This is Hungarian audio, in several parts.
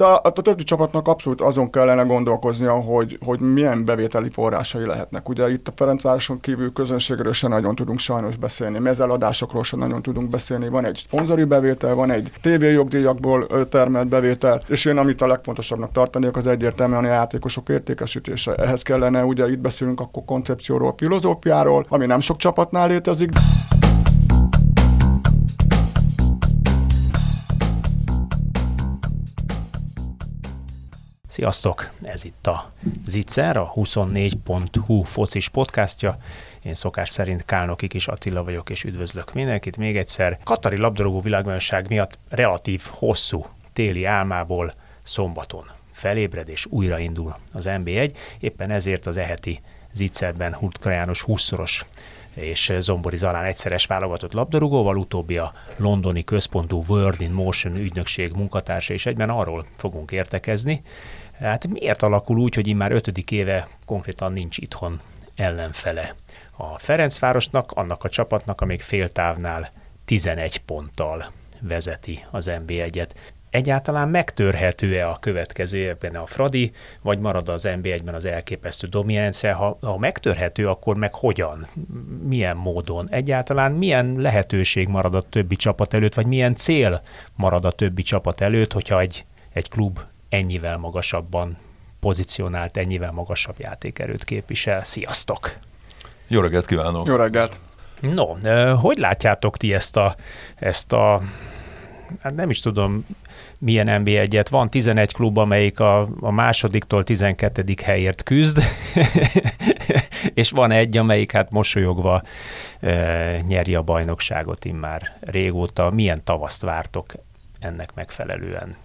a, a többi csapatnak abszolút azon kellene gondolkoznia, hogy, hogy milyen bevételi forrásai lehetnek. Ugye itt a Ferencvároson kívül közönségről se nagyon tudunk sajnos beszélni, mezeladásokról se nagyon tudunk beszélni. Van egy szponzori bevétel, van egy tévéjogdíjakból termelt bevétel, és én amit a legfontosabbnak tartanék, az egyértelműen a játékosok értékesítése. Ehhez kellene, ugye itt beszélünk akkor koncepcióról, filozófiáról, ami nem sok csapatnál létezik. Sziasztok! Ez itt a Zicser, a 24.hu focis podcastja. Én szokás szerint Kálnoki is Attila vagyok, és üdvözlök mindenkit még egyszer. Katari labdarúgó világbajnokság miatt relatív hosszú téli álmából szombaton felébred és újraindul az NB1. Éppen ezért az eheti Zicserben Hultka János 20-szoros és Zombori Zalán egyszeres válogatott labdarúgóval, utóbbi a londoni központú World in Motion ügynökség munkatársa, és egyben arról fogunk értekezni, Hát miért alakul úgy, hogy immár ötödik éve konkrétan nincs itthon ellenfele? A Ferencvárosnak, annak a csapatnak, amíg féltávnál 11 ponttal vezeti az NB1-et. Egyáltalán megtörhető-e a következő évben a Fradi, vagy marad az NB1-ben az elképesztő dominancia? Ha, ha megtörhető, akkor meg hogyan? Milyen módon? Egyáltalán milyen lehetőség marad a többi csapat előtt, vagy milyen cél marad a többi csapat előtt, hogyha egy, egy klub ennyivel magasabban pozícionált, ennyivel magasabb játékerőt képvisel. Sziasztok! Jó reggelt kívánok! Jó reggelt! No, hogy látjátok ti ezt a, ezt a hát nem is tudom, milyen NB1-et. Van 11 klub, amelyik a, a másodiktól 12. helyért küzd, és van egy, amelyik hát mosolyogva e, nyeri a bajnokságot immár régóta. Milyen tavaszt vártok ennek megfelelően?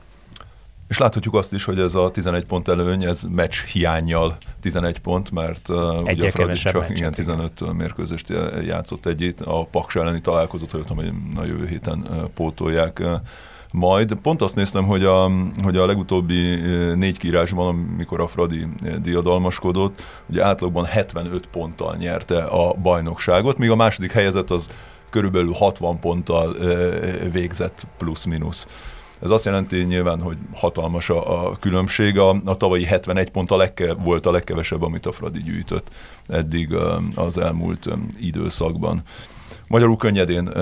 És láthatjuk azt is, hogy ez a 11 pont előny, ez meccs hiányjal 11 pont, mert uh, ugye a Fradi csak igen, 15 mérkőzést játszott egyét, a Paks elleni találkozót, hogy hogy a jövő héten uh, pótolják uh, majd. Pont azt néztem, hogy a, hogy a legutóbbi négy kiírásban, amikor a Fradi diadalmaskodott, ugye átlagban 75 ponttal nyerte a bajnokságot, míg a második helyezett az körülbelül 60 ponttal végzett plusz-minusz. Ez azt jelenti nyilván, hogy hatalmas a, a különbség. A, a tavalyi 71 pont a legke, volt a legkevesebb, amit a Fradi gyűjtött eddig az elmúlt időszakban. Magyarul könnyedén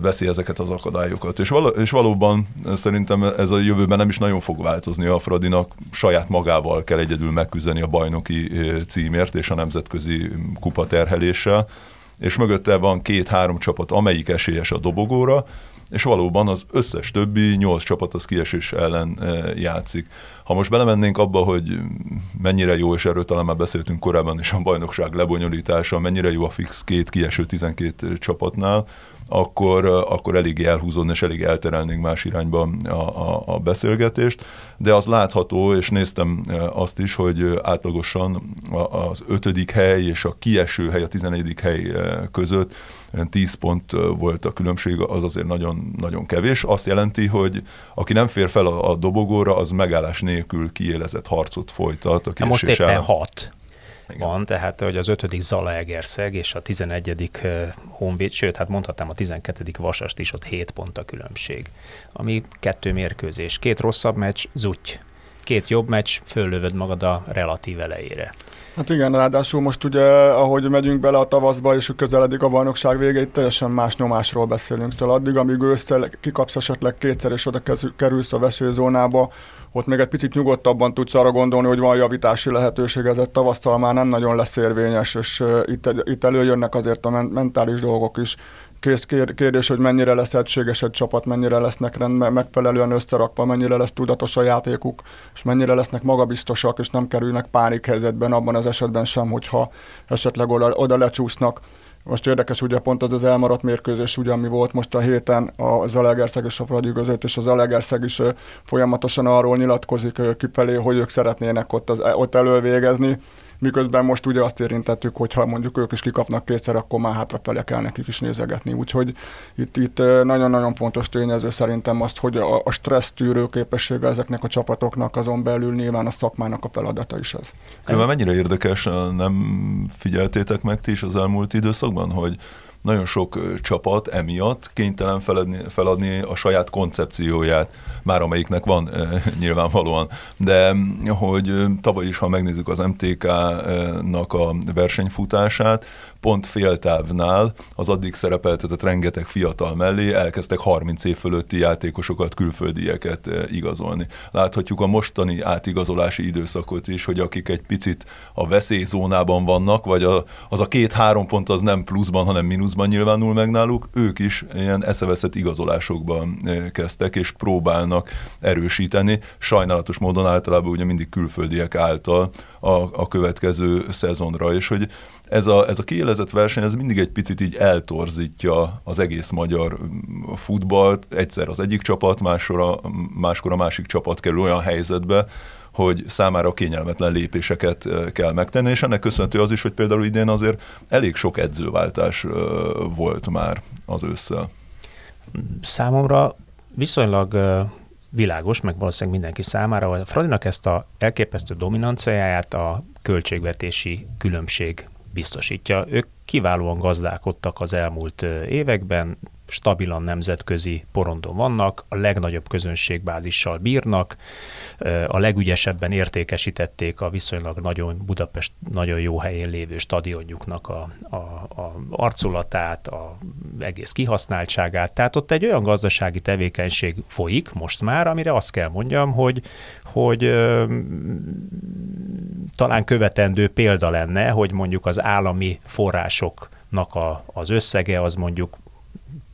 veszi ezeket az akadályokat. És, val- és valóban szerintem ez a jövőben nem is nagyon fog változni a Fradinak. Saját magával kell egyedül megküzdeni a bajnoki címért és a nemzetközi kupa terheléssel. És mögötte van két-három csapat, amelyik esélyes a dobogóra, és valóban az összes többi nyolc csapat az kiesés ellen e, játszik. Ha most belemennénk abba, hogy mennyire jó, és erről talán már beszéltünk korábban is a bajnokság lebonyolítása, mennyire jó a fix két kieső 12 csapatnál, akkor, akkor elég elhúzódni és elég elterelnénk más irányba a, a, a beszélgetést, de az látható, és néztem azt is, hogy átlagosan az ötödik hely és a kieső hely, a tizenegyedik hely között 10 pont volt a különbség, az azért nagyon, nagyon kevés. Azt jelenti, hogy aki nem fér fel a, a dobogóra, az megállás nélkül kiélezett harcot folytat. A most éppen 6 igen. van, tehát hogy az ötödik Zala Egerszeg és a tizenegyedik Honvéd, sőt, hát mondhatnám a tizenkettedik Vasast is, ott 7 pont a különbség, ami kettő mérkőzés, két rosszabb meccs, zutty, két jobb meccs, föllövöd magad a relatív elejére. Hát igen, ráadásul most ugye, ahogy megyünk bele a tavaszba, és közeledik a bajnokság vége, itt teljesen más nyomásról beszélünk. Szóval addig, amíg ősszel kikapsz esetleg kétszer, és oda kerülsz a veszélyzónába, ott még egy picit nyugodtabban tudsz arra gondolni, hogy van javítási lehetőség, ez egy tavasztal már nem nagyon lesz érvényes, és itt, itt előjönnek azért a mentális dolgok is. Kérdés, hogy mennyire lesz egységes egy csapat, mennyire lesznek rend, megfelelően összerakva, mennyire lesz tudatos a játékuk, és mennyire lesznek magabiztosak, és nem kerülnek pánik helyzetben abban az esetben sem, hogyha esetleg oda, oda lecsúsznak. Most érdekes, ugye pont az az elmaradt mérkőzés, ugye, ami volt most a héten a Zalegerszeg és a Fradi között, és az Zalegerszeg is folyamatosan arról nyilatkozik kifelé, hogy ők szeretnének ott, az, ott elővégezni miközben most ugye azt érintettük, hogy ha mondjuk ők is kikapnak kétszer, akkor már hátrafele kell nekik is nézegetni. Úgyhogy itt, itt nagyon-nagyon fontos tényező szerintem azt, hogy a, a stressz tűrő képessége ezeknek a csapatoknak azon belül nyilván a szakmának a feladata is ez. Különben mennyire érdekes, nem figyeltétek meg ti is az elmúlt időszakban, hogy nagyon sok csapat emiatt kénytelen feladni, feladni a saját koncepcióját, már amelyiknek van nyilvánvalóan. De hogy tavaly is, ha megnézzük az MTK-nak a versenyfutását, pont féltávnál az addig szerepeltetett rengeteg fiatal mellé elkezdtek 30 év fölötti játékosokat, külföldieket igazolni. Láthatjuk a mostani átigazolási időszakot is, hogy akik egy picit a veszélyzónában vannak, vagy a, az a két-három pont az nem pluszban, hanem mínuszban nyilvánul meg náluk, ők is ilyen eszeveszett igazolásokban kezdtek, és próbálnak erősíteni. Sajnálatos módon általában ugye mindig külföldiek által a, a következő szezonra, és hogy ez a, ez a kiélezett verseny, ez mindig egy picit így eltorzítja az egész magyar futballt. Egyszer az egyik csapat, máskor a, máskor a másik csapat kerül olyan helyzetbe, hogy számára kényelmetlen lépéseket kell megtenni, és ennek köszönhető az is, hogy például idén azért elég sok edzőváltás volt már az ősszel. Számomra viszonylag világos, meg valószínűleg mindenki számára, hogy a Fradinak ezt a elképesztő dominanciáját a költségvetési különbség biztosítja. Ők kiválóan gazdálkodtak az elmúlt években, stabilan nemzetközi porondon vannak, a legnagyobb közönségbázissal bírnak, a legügyesebben értékesítették a viszonylag nagyon Budapest nagyon jó helyén lévő stadionjuknak a, a, a arculatát, a egész kihasználtságát. Tehát ott egy olyan gazdasági tevékenység folyik most már, amire azt kell mondjam, hogy, hogy talán követendő példa lenne, hogy mondjuk az állami forrásoknak a, az összege az mondjuk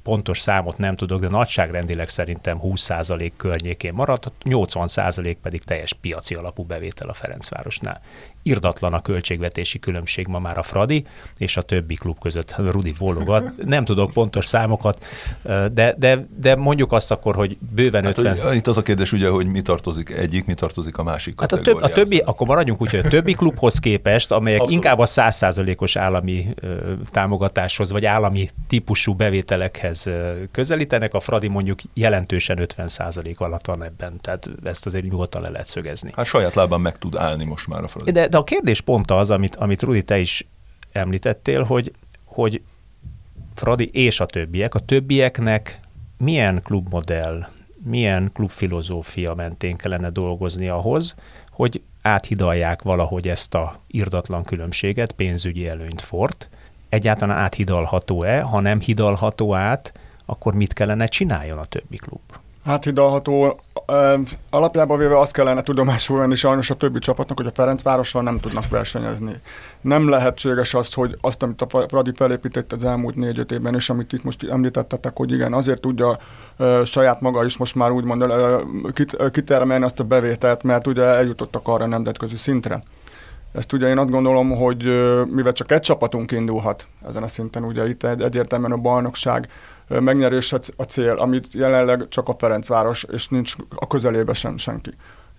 pontos számot nem tudok, de nagyságrendileg szerintem 20% környékén maradt, 80% pedig teljes piaci alapú bevétel a Ferencvárosnál irdatlan a költségvetési különbség ma már a Fradi és a többi klub között. Rudi bólogat. Nem tudok pontos számokat, de, de, de mondjuk azt akkor, hogy bőven hát, 50. Hogy, itt az a kérdés ugye, hogy mi tartozik egyik, mi tartozik a másik Hát a, több, a többi, akkor maradjunk úgy, hogy a többi klubhoz képest, amelyek Abszolút. inkább a százszázalékos állami ö, támogatáshoz, vagy állami típusú bevételekhez ö, közelítenek, a Fradi mondjuk jelentősen 50 százalék alatt van ebben, tehát ezt azért nyugodtan le lehet szögezni. Hát saját lábán meg tud állni most már a Fradi. De, de a kérdés pont az, amit, amit Rudi, te is említettél, hogy, hogy Fradi és a többiek, a többieknek milyen klubmodell, milyen klubfilozófia mentén kellene dolgozni ahhoz, hogy áthidalják valahogy ezt a irdatlan különbséget, pénzügyi előnyt fort. Egyáltalán áthidalható-e? Ha nem hidalható át, akkor mit kellene csináljon a többi klub? Áthidalható. Alapjában véve azt kellene tudomásul venni sajnos a többi csapatnak, hogy a Ferencvárossal nem tudnak versenyezni. Nem lehetséges az, hogy azt, amit a Fradi felépített az elmúlt négy-öt évben, és amit itt most említettetek, hogy igen, azért tudja saját maga is most már úgymond kit, kitermelni azt a bevételt, mert ugye eljutottak arra nemzetközi szintre. Ezt ugye én azt gondolom, hogy mivel csak egy csapatunk indulhat ezen a szinten, ugye itt egy, egyértelműen a bajnokság megnyerés a cél, amit jelenleg csak a Ferencváros, és nincs a közelébe sem senki.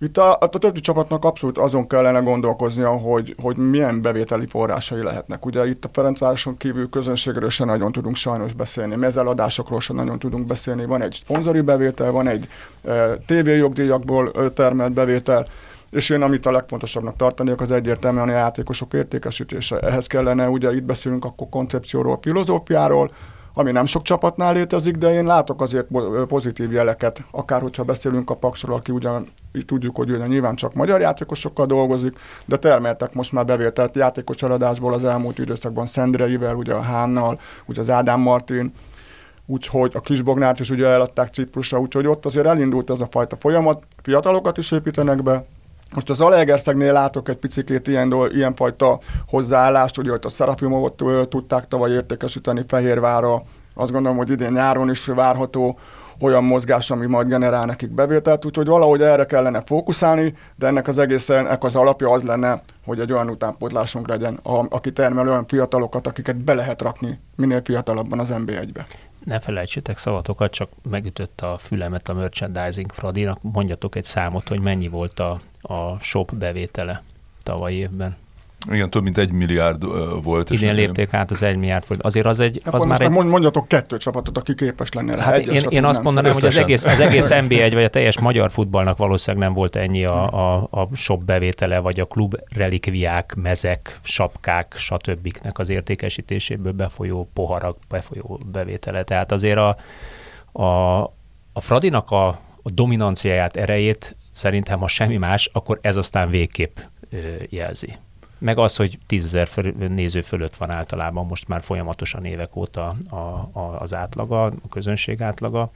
Itt a, a többi csapatnak abszolút azon kellene gondolkoznia, hogy, hogy milyen bevételi forrásai lehetnek. Ugye itt a Ferencvároson kívül közönségről sem nagyon tudunk sajnos beszélni, mezeladásokról sem nagyon tudunk beszélni. Van egy szponzori bevétel, van egy e, tévéjogdíjakból termelt bevétel, és én amit a legfontosabbnak tartanék, az egyértelműen a játékosok értékesítése. Ehhez kellene, ugye itt beszélünk akkor koncepcióról, filozófiáról, ami nem sok csapatnál létezik, de én látok azért pozitív jeleket, akár hogyha beszélünk a Paksról, aki ugyan tudjuk, hogy ugye nyilván csak magyar játékosokkal dolgozik, de termeltek most már bevételt játékos eladásból az elmúlt időszakban Szendreivel, ugye a Hánnal, ugye az Ádám Martin, úgyhogy a Kisbognát is ugye eladták Ciprusra, úgyhogy ott azért elindult ez a fajta folyamat, fiatalokat is építenek be, most az Alegerszegnél látok egy picit ilyen, ilyenfajta hozzáállást, hogy a Szerafimovot tudták tavaly értékesíteni Fehérvára, azt gondolom, hogy idén nyáron is várható olyan mozgás, ami majd generál nekik bevételt, úgyhogy valahogy erre kellene fókuszálni, de ennek az egészen az alapja az lenne, hogy egy olyan utánpótlásunk legyen, aki termel olyan fiatalokat, akiket be lehet rakni minél fiatalabban az NB1-be. Ne felejtsétek szavatokat, csak megütött a fülemet a merchandising Fradinak. Mondjatok egy számot, hogy mennyi volt a a shop bevétele tavaly évben? Igen, több mint egy milliárd volt. Idén lépték át az egy milliárd volt. Azért az egy... Hát az már egy... Mondjatok kettő csapatot, aki képes lenne rá. Hát én, én azt mondanám, hogy az egész, az egész NB1 vagy a teljes magyar futballnak valószínűleg nem volt ennyi a, a, a shop bevétele, vagy a klub relikviák, mezek, sapkák, stb. az értékesítéséből befolyó poharak, befolyó bevétele. Tehát azért a, a, a Fradinak a, a dominanciáját, erejét szerintem, ha semmi más, akkor ez aztán végképp jelzi meg az, hogy tízezer néző fölött van általában most már folyamatosan évek óta a, a, az átlaga, a közönség átlaga,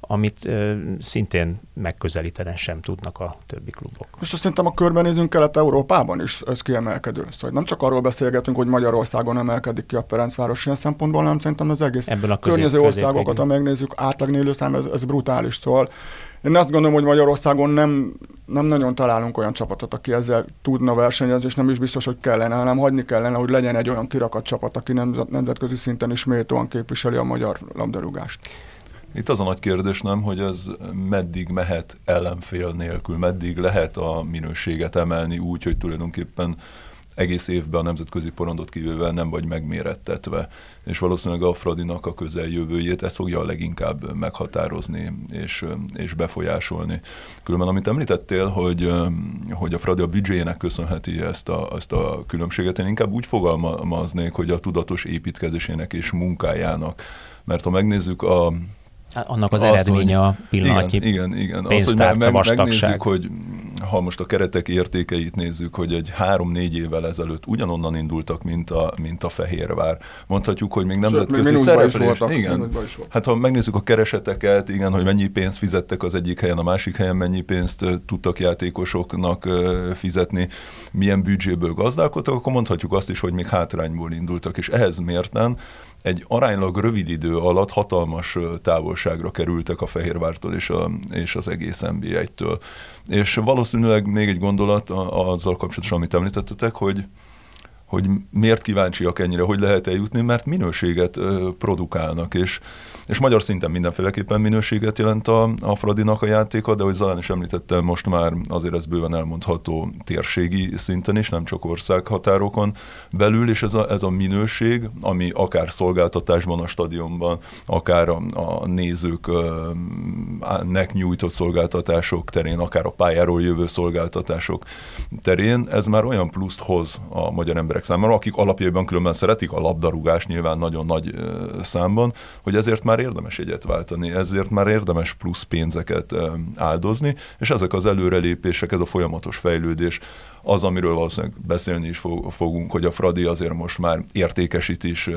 amit ö, szintén megközelíteni sem tudnak a többi klubok. És azt szerintem a körbenézünk Kelet-Európában is ez kiemelkedő. Szóval nem csak arról beszélgetünk, hogy Magyarországon emelkedik ki a Ferencváros ilyen szempontból, hanem szerintem az egész Ebben a közép, környező országokat, ha megnézzük, átlag szám, ez, ez brutális. Szóval én azt gondolom, hogy Magyarországon nem, nem nagyon találunk olyan csapatot, aki ezzel tudna versenyezni, és nem is biztos, hogy kellene, hanem hagyni kellene, hogy legyen egy olyan kirakat csapat, aki nemzetközi szinten is méltóan képviseli a magyar labdarúgást. Itt az a nagy kérdés, nem, hogy ez meddig mehet ellenfél nélkül, meddig lehet a minőséget emelni úgy, hogy tulajdonképpen egész évben a nemzetközi porondot kívülve nem vagy megmérettetve. És valószínűleg a Fradinak a közeljövőjét ezt fogja a leginkább meghatározni és, és befolyásolni. Különben, amit említettél, hogy, hogy a Fradi a büdzséjének köszönheti ezt a, ezt a különbséget, én inkább úgy fogalmaznék, hogy a tudatos építkezésének és munkájának. Mert ha megnézzük a, annak az azt, eredménye a pillanatnyi igen, igen, igen. Azt, hogy meg, meg, megnézzük, hogy ha most a keretek értékeit nézzük, hogy egy három-négy évvel ezelőtt ugyanonnan indultak, mint a, mint a Fehérvár. Mondhatjuk, hogy még nemzetközi szereplés. Igen. Hát ha megnézzük a kereseteket, igen, hogy mennyi pénzt fizettek az egyik helyen, a másik helyen mennyi pénzt tudtak játékosoknak fizetni, milyen büdzséből gazdálkodtak, akkor mondhatjuk azt is, hogy még hátrányból indultak, és ehhez mérten egy aránylag rövid idő alatt hatalmas távolságra kerültek a Fehérvártól és, a, és az egész NB1-től. És valószínűleg még egy gondolat azzal kapcsolatosan, amit említettetek, hogy hogy miért kíváncsiak ennyire, hogy lehet eljutni, mert minőséget produkálnak, és és magyar szinten mindenféleképpen minőséget jelent a, a Fradinak a játéka, de hogy Zalán is említette, most már azért ez bőven elmondható térségi szinten is, nem csak országhatárokon belül, és ez a, ez a minőség, ami akár szolgáltatásban a stadionban, akár a, a nézőknek nyújtott szolgáltatások terén, akár a pályáról jövő szolgáltatások terén, ez már olyan pluszt hoz a magyar emberek számára, akik alapjában különben szeretik a labdarúgás nyilván nagyon nagy számban, hogy ezért már érdemes egyet váltani, ezért már érdemes plusz pénzeket áldozni, és ezek az előrelépések, ez a folyamatos fejlődés az, amiről valószínűleg beszélni is fogunk, hogy a Fradi azért most már értékesít is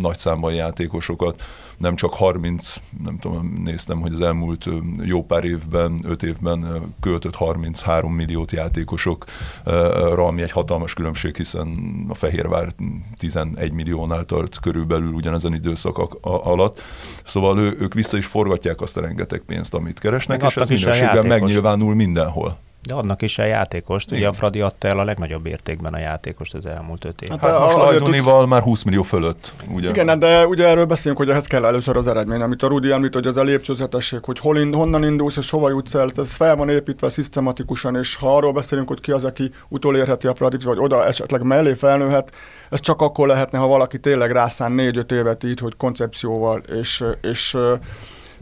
nagy számban játékosokat, nem csak 30, nem tudom, néztem, hogy az elmúlt jó pár évben, 5 évben költött 33 milliót játékosokra, ami egy hatalmas különbség, hiszen a Fehérvár 11 milliónál tart körülbelül ugyanezen időszak alatt. Szóval ő, ők vissza is forgatják azt a rengeteg pénzt, amit keresnek, Meg és ez minőségben megnyilvánul mindenhol. De adnak is el játékost. Ugye a Fradi adta el a legnagyobb értékben a játékost az elmúlt öt évben. Hát, hát most Lajdonival már 20 millió fölött. Ugye? Igen, de ugye erről beszélünk, hogy ehhez kell először az eredmény, amit a Rudi említ, hogy az a lépcsőzetesség, hogy hol in, honnan indulsz és hova jutsz el, ez fel van építve szisztematikusan, és ha arról beszélünk, hogy ki az, aki utolérheti a Fradit, vagy oda esetleg mellé felnőhet, ez csak akkor lehetne, ha valaki tényleg rászán négy-öt évet így, hogy koncepcióval és, és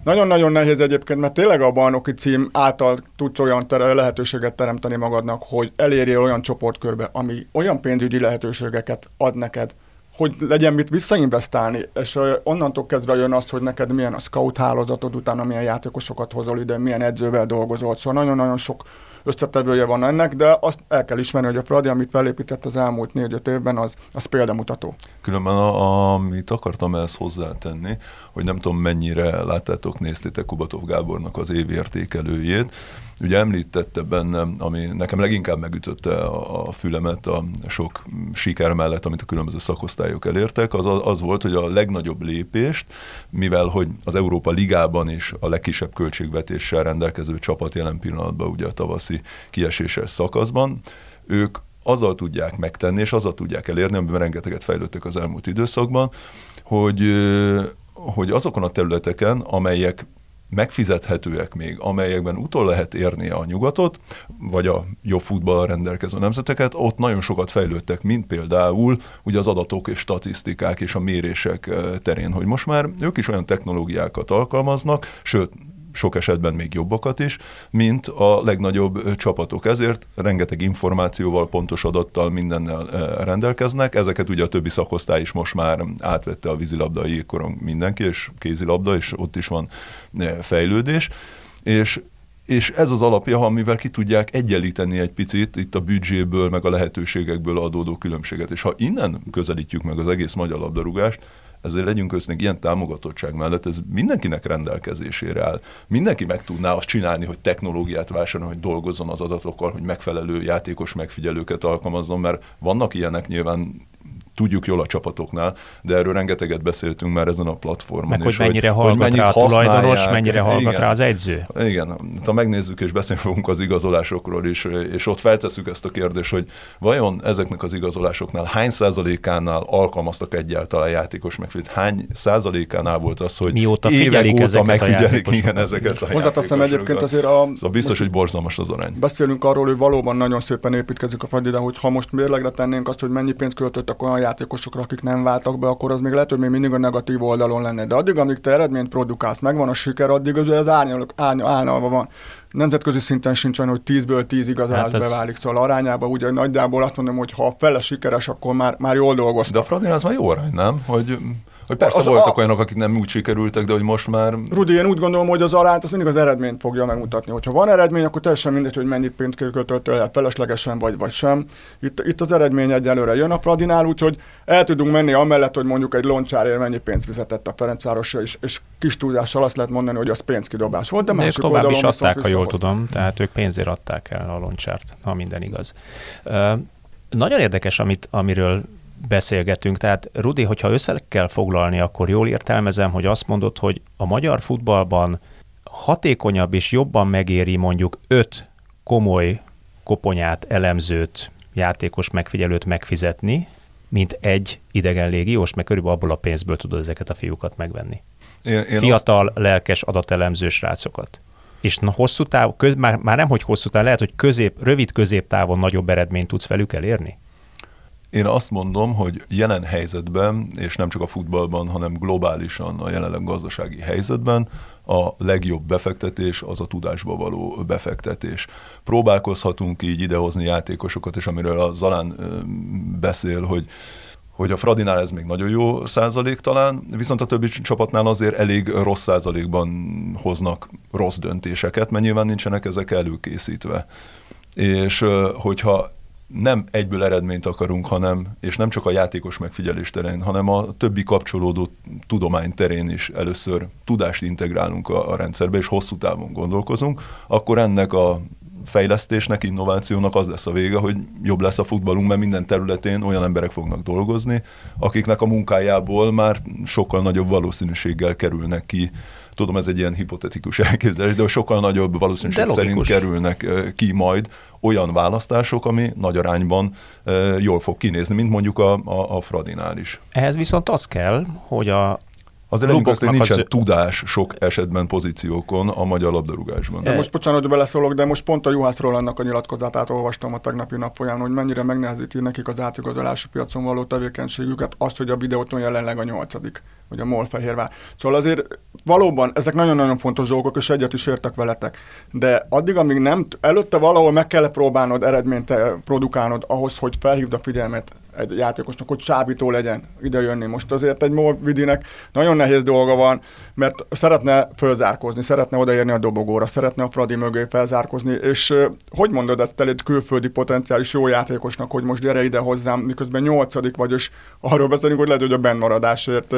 nagyon-nagyon nehéz egyébként, mert tényleg a bajnoki cím által tudsz olyan tere- lehetőséget teremteni magadnak, hogy elérjél olyan csoportkörbe, ami olyan pénzügyi lehetőségeket ad neked, hogy legyen mit visszainvestálni, és onnantól kezdve jön az, hogy neked milyen a scout hálózatod, utána milyen játékosokat hozol ide, milyen edzővel dolgozol. Szóval nagyon-nagyon sok összetevője van ennek, de azt el kell ismerni, hogy a Fradi, amit felépített az elmúlt négy-öt évben, az, az példamutató. Különben a, a, amit akartam ezt hozzátenni, hogy nem tudom mennyire láttátok, néztétek Kubatov Gábornak az évértékelőjét, Ugye említette bennem, ami nekem leginkább megütötte a, fülemet a sok siker mellett, amit a különböző szakosztályok elértek, az, az volt, hogy a legnagyobb lépést, mivel hogy az Európa Ligában is a legkisebb költségvetéssel rendelkező csapat jelen pillanatban ugye a tavaszi kieséses szakaszban, ők azzal tudják megtenni, és azzal tudják elérni, amiben rengeteget fejlődtek az elmúlt időszakban, hogy, hogy azokon a területeken, amelyek megfizethetőek még, amelyekben utol lehet érni a nyugatot, vagy a jobb futball rendelkező nemzeteket, ott nagyon sokat fejlődtek, mint például ugye az adatok és statisztikák és a mérések terén, hogy most már ők is olyan technológiákat alkalmaznak, sőt, sok esetben még jobbakat is, mint a legnagyobb csapatok. Ezért rengeteg információval, pontos adattal, mindennel rendelkeznek. Ezeket ugye a többi szakosztály is most már átvette a vízilabda jégkoron mindenki, és kézilabda, és ott is van fejlődés. És és ez az alapja, amivel ki tudják egyenlíteni egy picit itt a büdzséből, meg a lehetőségekből adódó különbséget. És ha innen közelítjük meg az egész magyar labdarúgást, ezért legyünk köztünk ilyen támogatottság mellett, ez mindenkinek rendelkezésére áll. Mindenki meg tudná azt csinálni, hogy technológiát vásároljon, hogy dolgozzon az adatokkal, hogy megfelelő játékos megfigyelőket alkalmazzon, mert vannak ilyenek nyilván tudjuk jól a csapatoknál, de erről rengeteget beszéltünk már ezen a platformon. Meg hogy mennyire hogy, hallgat hogy rá a tulajdonos, mennyire hallgat igen, rá az egyző. Igen, ha megnézzük és beszélni fogunk az igazolásokról is, és ott feltesszük ezt a kérdést, hogy vajon ezeknek az igazolásoknál hány százalékánál alkalmaztak egyáltalán játékos megfigyelőt, hány százalékánál volt az, hogy Mióta évek óta megfigyelik igen, ezeket a Hozzáteszem egyébként azért a... Szóval biztos, hogy borzalmas az arány. Beszélünk arról, hogy valóban nagyon szépen építkezik a Fradi, de hogy ha most mérlegre tennénk azt, hogy mennyi pénzt költöttek olyan játékosokra, akik nem váltak be, akkor az még lehet, hogy még mindig a negatív oldalon lenne. De addig, amíg te eredményt produkálsz, megvan a siker, addig az, az árnyalva van. Nemzetközi szinten sincsen, hogy 10-ből 10 igazolás hát ez... beválik, szóval arányában ugye nagyjából azt mondom, hogy ha a fele sikeres, akkor már, már jól dolgoztak. De a Fradin az már jó arány, nem? Hogy hogy persze az voltak a... olyanok, akik nem úgy sikerültek, de hogy most már... Rudi, én úgy gondolom, hogy az arányt, az mindig az eredményt fogja megmutatni. Hogyha van eredmény, akkor teljesen mindegy, hogy mennyi pénzt kötöltél el feleslegesen vagy, vagy sem. Itt, itt az eredmény egyelőre jön a Pradinál, úgyhogy el tudunk menni amellett, hogy mondjuk egy loncsárért mennyi pénzt fizetett a Ferencvárosra, és, és kis túlzással azt lehet mondani, hogy az pénzkidobás volt, de, de másik tovább is adták, ha jól tudom, tehát ők pénzért adták el a loncsárt, ha minden igaz. Uh, nagyon érdekes, amit, amiről beszélgetünk. Tehát Rudi, hogyha össze kell foglalni, akkor jól értelmezem, hogy azt mondod, hogy a magyar futballban hatékonyabb és jobban megéri mondjuk öt komoly koponyát, elemzőt, játékos megfigyelőt megfizetni, mint egy idegen légiós, meg körülbelül abból a pénzből tudod ezeket a fiúkat megvenni. Én, én Fiatal, azt... lelkes, adatelemző srácokat. És na, hosszú táv, köz, már, már nem hogy hosszú táv, lehet, hogy közép, rövid középtávon nagyobb eredményt tudsz velük elérni? Én azt mondom, hogy jelen helyzetben, és nem csak a futballban, hanem globálisan a jelenleg gazdasági helyzetben, a legjobb befektetés az a tudásba való befektetés. Próbálkozhatunk így idehozni játékosokat, és amiről a Zalán beszél, hogy hogy a Fradinál ez még nagyon jó százalék talán, viszont a többi csapatnál azért elég rossz százalékban hoznak rossz döntéseket, mert nyilván nincsenek ezek előkészítve. És hogyha nem egyből eredményt akarunk, hanem, és nem csak a játékos megfigyelés terén, hanem a többi kapcsolódó tudomány terén is először tudást integrálunk a, a rendszerbe, és hosszú távon gondolkozunk, akkor ennek a fejlesztésnek, innovációnak az lesz a vége, hogy jobb lesz a futballunk, mert minden területén olyan emberek fognak dolgozni, akiknek a munkájából már sokkal nagyobb valószínűséggel kerülnek ki tudom, ez egy ilyen hipotetikus elképzelés, de sokkal nagyobb valószínűség szerint kerülnek ki majd olyan választások, ami nagy arányban jól fog kinézni, mint mondjuk a, a, a Fradinál is. Ehhez viszont az kell, hogy a, az legyünk azt, hogy nincsen az... tudás sok esetben pozíciókon a magyar labdarúgásban. De most bocsánat, hogy beleszólok, de most pont a Juhász annak a nyilatkozatát olvastam a tegnapi nap folyamán, hogy mennyire megnehezíti nekik az átigazolási piacon való tevékenységüket, azt, hogy a videóton jelenleg a nyolcadik, vagy a MOL Fehérvár. Szóval azért valóban ezek nagyon-nagyon fontos dolgok, és egyet is értek veletek. De addig, amíg nem, előtte valahol meg kell próbálnod eredményt eh, produkálnod ahhoz, hogy felhívd a figyelmet egy játékosnak, hogy csábító legyen ide jönni. Most azért egy Molvidinek nagyon nehéz dolga van, mert szeretne fölzárkózni, szeretne odaérni a dobogóra, szeretne a Fradi mögé felzárkózni, és hogy mondod ezt egy külföldi potenciális jó játékosnak, hogy most gyere ide hozzám, miközben nyolcadik vagy, és arról beszélünk, hogy lehet, hogy a bennmaradásért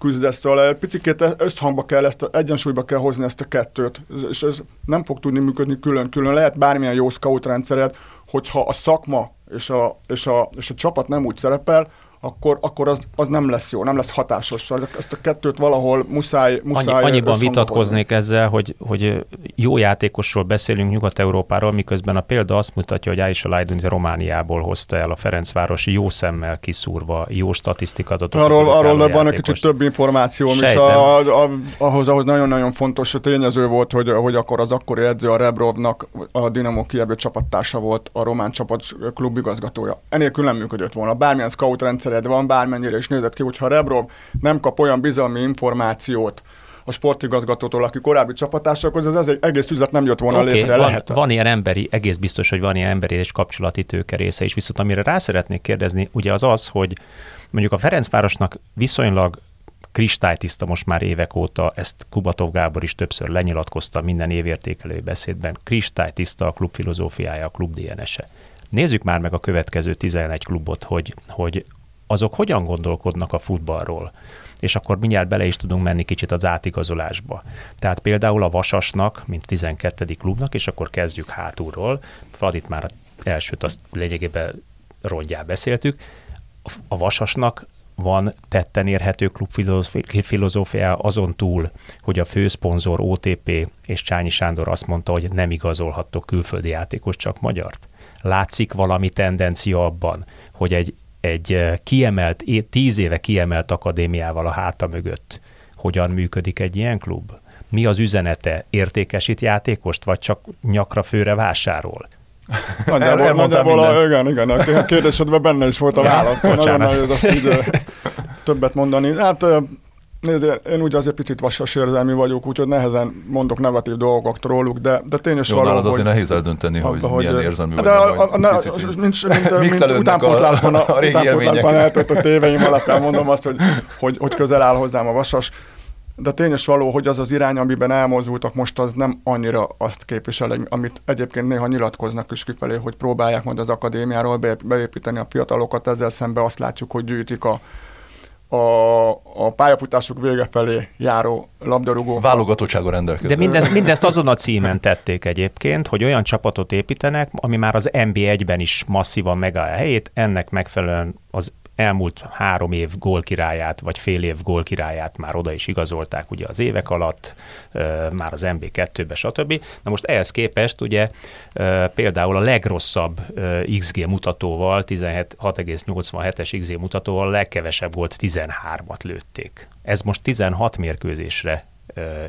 küzdesz, szóval picit összhangba kell ezt, egyensúlyba kell hozni ezt a kettőt, és ez nem fog tudni működni külön-külön. Lehet bármilyen jó scout rendszered, hogyha a szakma és a, és a, és a csapat nem úgy szerepel, akkor, akkor az, az nem lesz jó, nem lesz hatásos. Ezt a kettőt valahol muszáj, muszáj Annyi, Annyiban vitatkoznék ezzel, hogy, hogy jó játékosról beszélünk Nyugat-Európáról, miközben a példa azt mutatja, hogy Aisha Lajduni Romániából hozta el a Ferencvárosi jó szemmel kiszúrva, jó statisztikadatot. Arról, arról van egy kicsit több információm, és a, a, ahhoz, ahhoz nagyon-nagyon fontos tényező volt, hogy, hogy akkor az akkori edző a Rebrovnak a Dinamo Kiev csapattársa volt a román csapat klubigazgatója. Enélkül nem működött volna. Bármilyen scout rendszered van, bármennyire is nézett ki, hogyha Rebrov nem kap olyan bizalmi információt, a sportigazgatótól, aki korábbi csapatásra, akkor ez egy egész üzlet nem jött volna okay, létre. Van, lehet. van ilyen emberi, egész biztos, hogy van ilyen emberi és kapcsolati tőke része is. Viszont amire rá szeretnék kérdezni, ugye az az, hogy mondjuk a Ferencvárosnak viszonylag kristálytiszta most már évek óta, ezt Kubatov Gábor is többször lenyilatkozta minden évértékelő beszédben, kristálytiszta a klub filozófiája, a klub DNS-e. Nézzük már meg a következő 11 klubot, hogy, hogy azok hogyan gondolkodnak a futballról és akkor mindjárt bele is tudunk menni kicsit az átigazolásba. Tehát például a Vasasnak, mint 12. klubnak, és akkor kezdjük hátulról, Fradit már elsőt azt lényegében rongyá beszéltük, a Vasasnak van tetten érhető klubfilozófia azon túl, hogy a főszponzor OTP és Csányi Sándor azt mondta, hogy nem igazolhattok külföldi játékos, csak magyart? Látszik valami tendencia abban, hogy egy, egy kiemelt, tíz éve kiemelt akadémiával a háta mögött hogyan működik egy ilyen klub? Mi az üzenete? Értékesít játékost, vagy csak nyakra főre vásárol? Nagyjából, nagyjából a, igen, igen, a kérdésedben benne is volt a válasz. Nagyon nehéz azt így többet mondani. Hát Nézd, én úgy azért picit vasas érzelmi vagyok, úgyhogy nehezen mondok negatív dolgokat róluk, de, de tényes Jó, való, hogy... azért nehéz eldönteni, hogy, hogy milyen érzelmű de vagy. A, a, ne, mint, mint, mint utánpótlásban, a, a, a utánpótlásban eltöltött éveim alapján mondom azt, hogy, hogy, hogy közel áll hozzám a vasas. De tényes való, hogy az az irány, amiben elmozdultak most, az nem annyira azt képvisel, amit egyébként néha nyilatkoznak is kifelé, hogy próbálják majd az akadémiáról beépíteni a fiatalokat, ezzel szemben azt látjuk, hogy gyűjtik a, a, a pályafutásuk vége felé járó labdarúgó. Válogatottsága rendelkező. De mindezt, mindezt azon a címen tették egyébként, hogy olyan csapatot építenek, ami már az NB1-ben is masszívan megáll a helyét, ennek megfelelően az elmúlt három év gólkirályát, vagy fél év gólkirályát már oda is igazolták ugye az évek alatt, már az MB2-be, stb. Na most ehhez képest ugye például a legrosszabb XG mutatóval, 16,87-es XG mutatóval legkevesebb volt 13-at lőtték. Ez most 16 mérkőzésre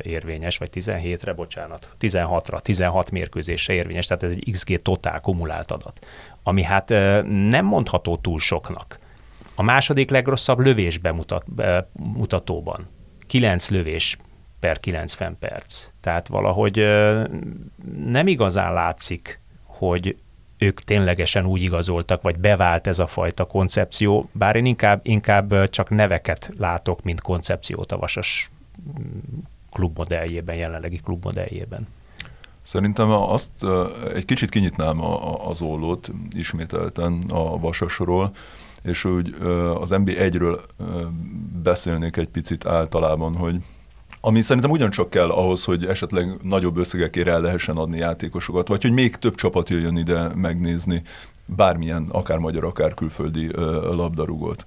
érvényes, vagy 17-re, bocsánat, 16-ra, 16 mérkőzésre érvényes, tehát ez egy XG totál kumulált adat, ami hát nem mondható túl soknak. A második legrosszabb lövés bemutat, mutatóban. 9 lövés per 90 perc. Tehát valahogy nem igazán látszik, hogy ők ténylegesen úgy igazoltak, vagy bevált ez a fajta koncepció, bár én inkább, inkább csak neveket látok, mint koncepciót a Vasas mm, klubmodelljében, jelenlegi klubmodelljében. Szerintem azt egy kicsit kinyitnám az ollót ismételten a Vasasról, és úgy az NB1-ről beszélnék egy picit általában, hogy ami szerintem ugyancsak kell ahhoz, hogy esetleg nagyobb összegekért el lehessen adni játékosokat, vagy hogy még több csapat jöjjön ide megnézni bármilyen, akár magyar, akár külföldi labdarúgót.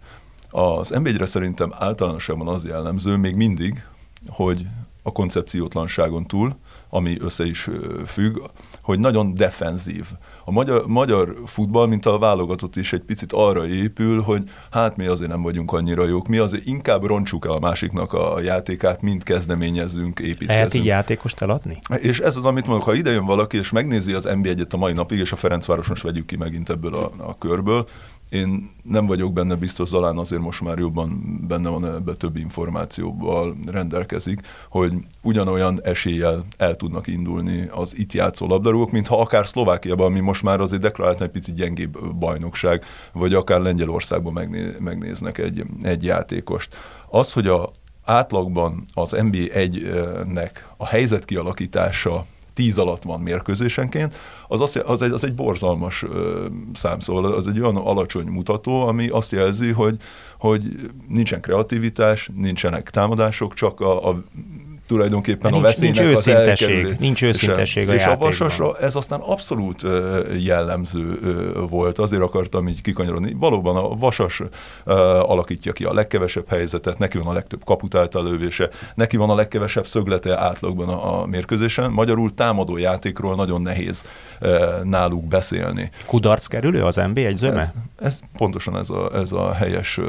Az NB1-re szerintem általánosságban az jellemző még mindig, hogy a koncepciótlanságon túl, ami össze is függ, hogy nagyon defenzív. A magyar, magyar futball, mint a válogatott is egy picit arra épül, hogy hát mi azért nem vagyunk annyira jók, mi azért inkább roncsuk el a másiknak a játékát, mint kezdeményezünk, építkezünk. Lehet így játékost eladni? És ez az, amit mondok, ha ide jön valaki, és megnézi az NB1-et a mai napig, és a Ferencváros most vegyük ki megint ebből a, a körből, én nem vagyok benne biztos, Zalán azért most már jobban benne van ebbe több információval rendelkezik, hogy ugyanolyan eséllyel el tudnak indulni az itt játszó labdarúgók, mintha akár Szlovákiában, ami most már azért deklarált egy picit gyengébb bajnokság, vagy akár Lengyelországban megné- megnéznek egy, egy játékost. Az, hogy a átlagban az NBA1-nek a helyzet kialakítása 10 alatt van mérkőzésenként, az, az, az, egy, az egy borzalmas szám, szóval az egy olyan alacsony mutató, ami azt jelzi, hogy, hogy nincsen kreativitás, nincsenek támadások, csak a, a tulajdonképpen nincs, a veszélynek nincs az elkerülés. Nincs őszintesség a És játékban. a Vasasra ez aztán abszolút jellemző volt, azért akartam így kikanyarodni. Valóban a Vasas alakítja ki a legkevesebb helyzetet, neki van a legtöbb kaput által neki van a legkevesebb szöglete átlagban a, a mérkőzésen. Magyarul támadó játékról nagyon nehéz náluk beszélni. Kudarc kerülő az NB egy zöme? Ez, ez pontosan ez a, ez a helyes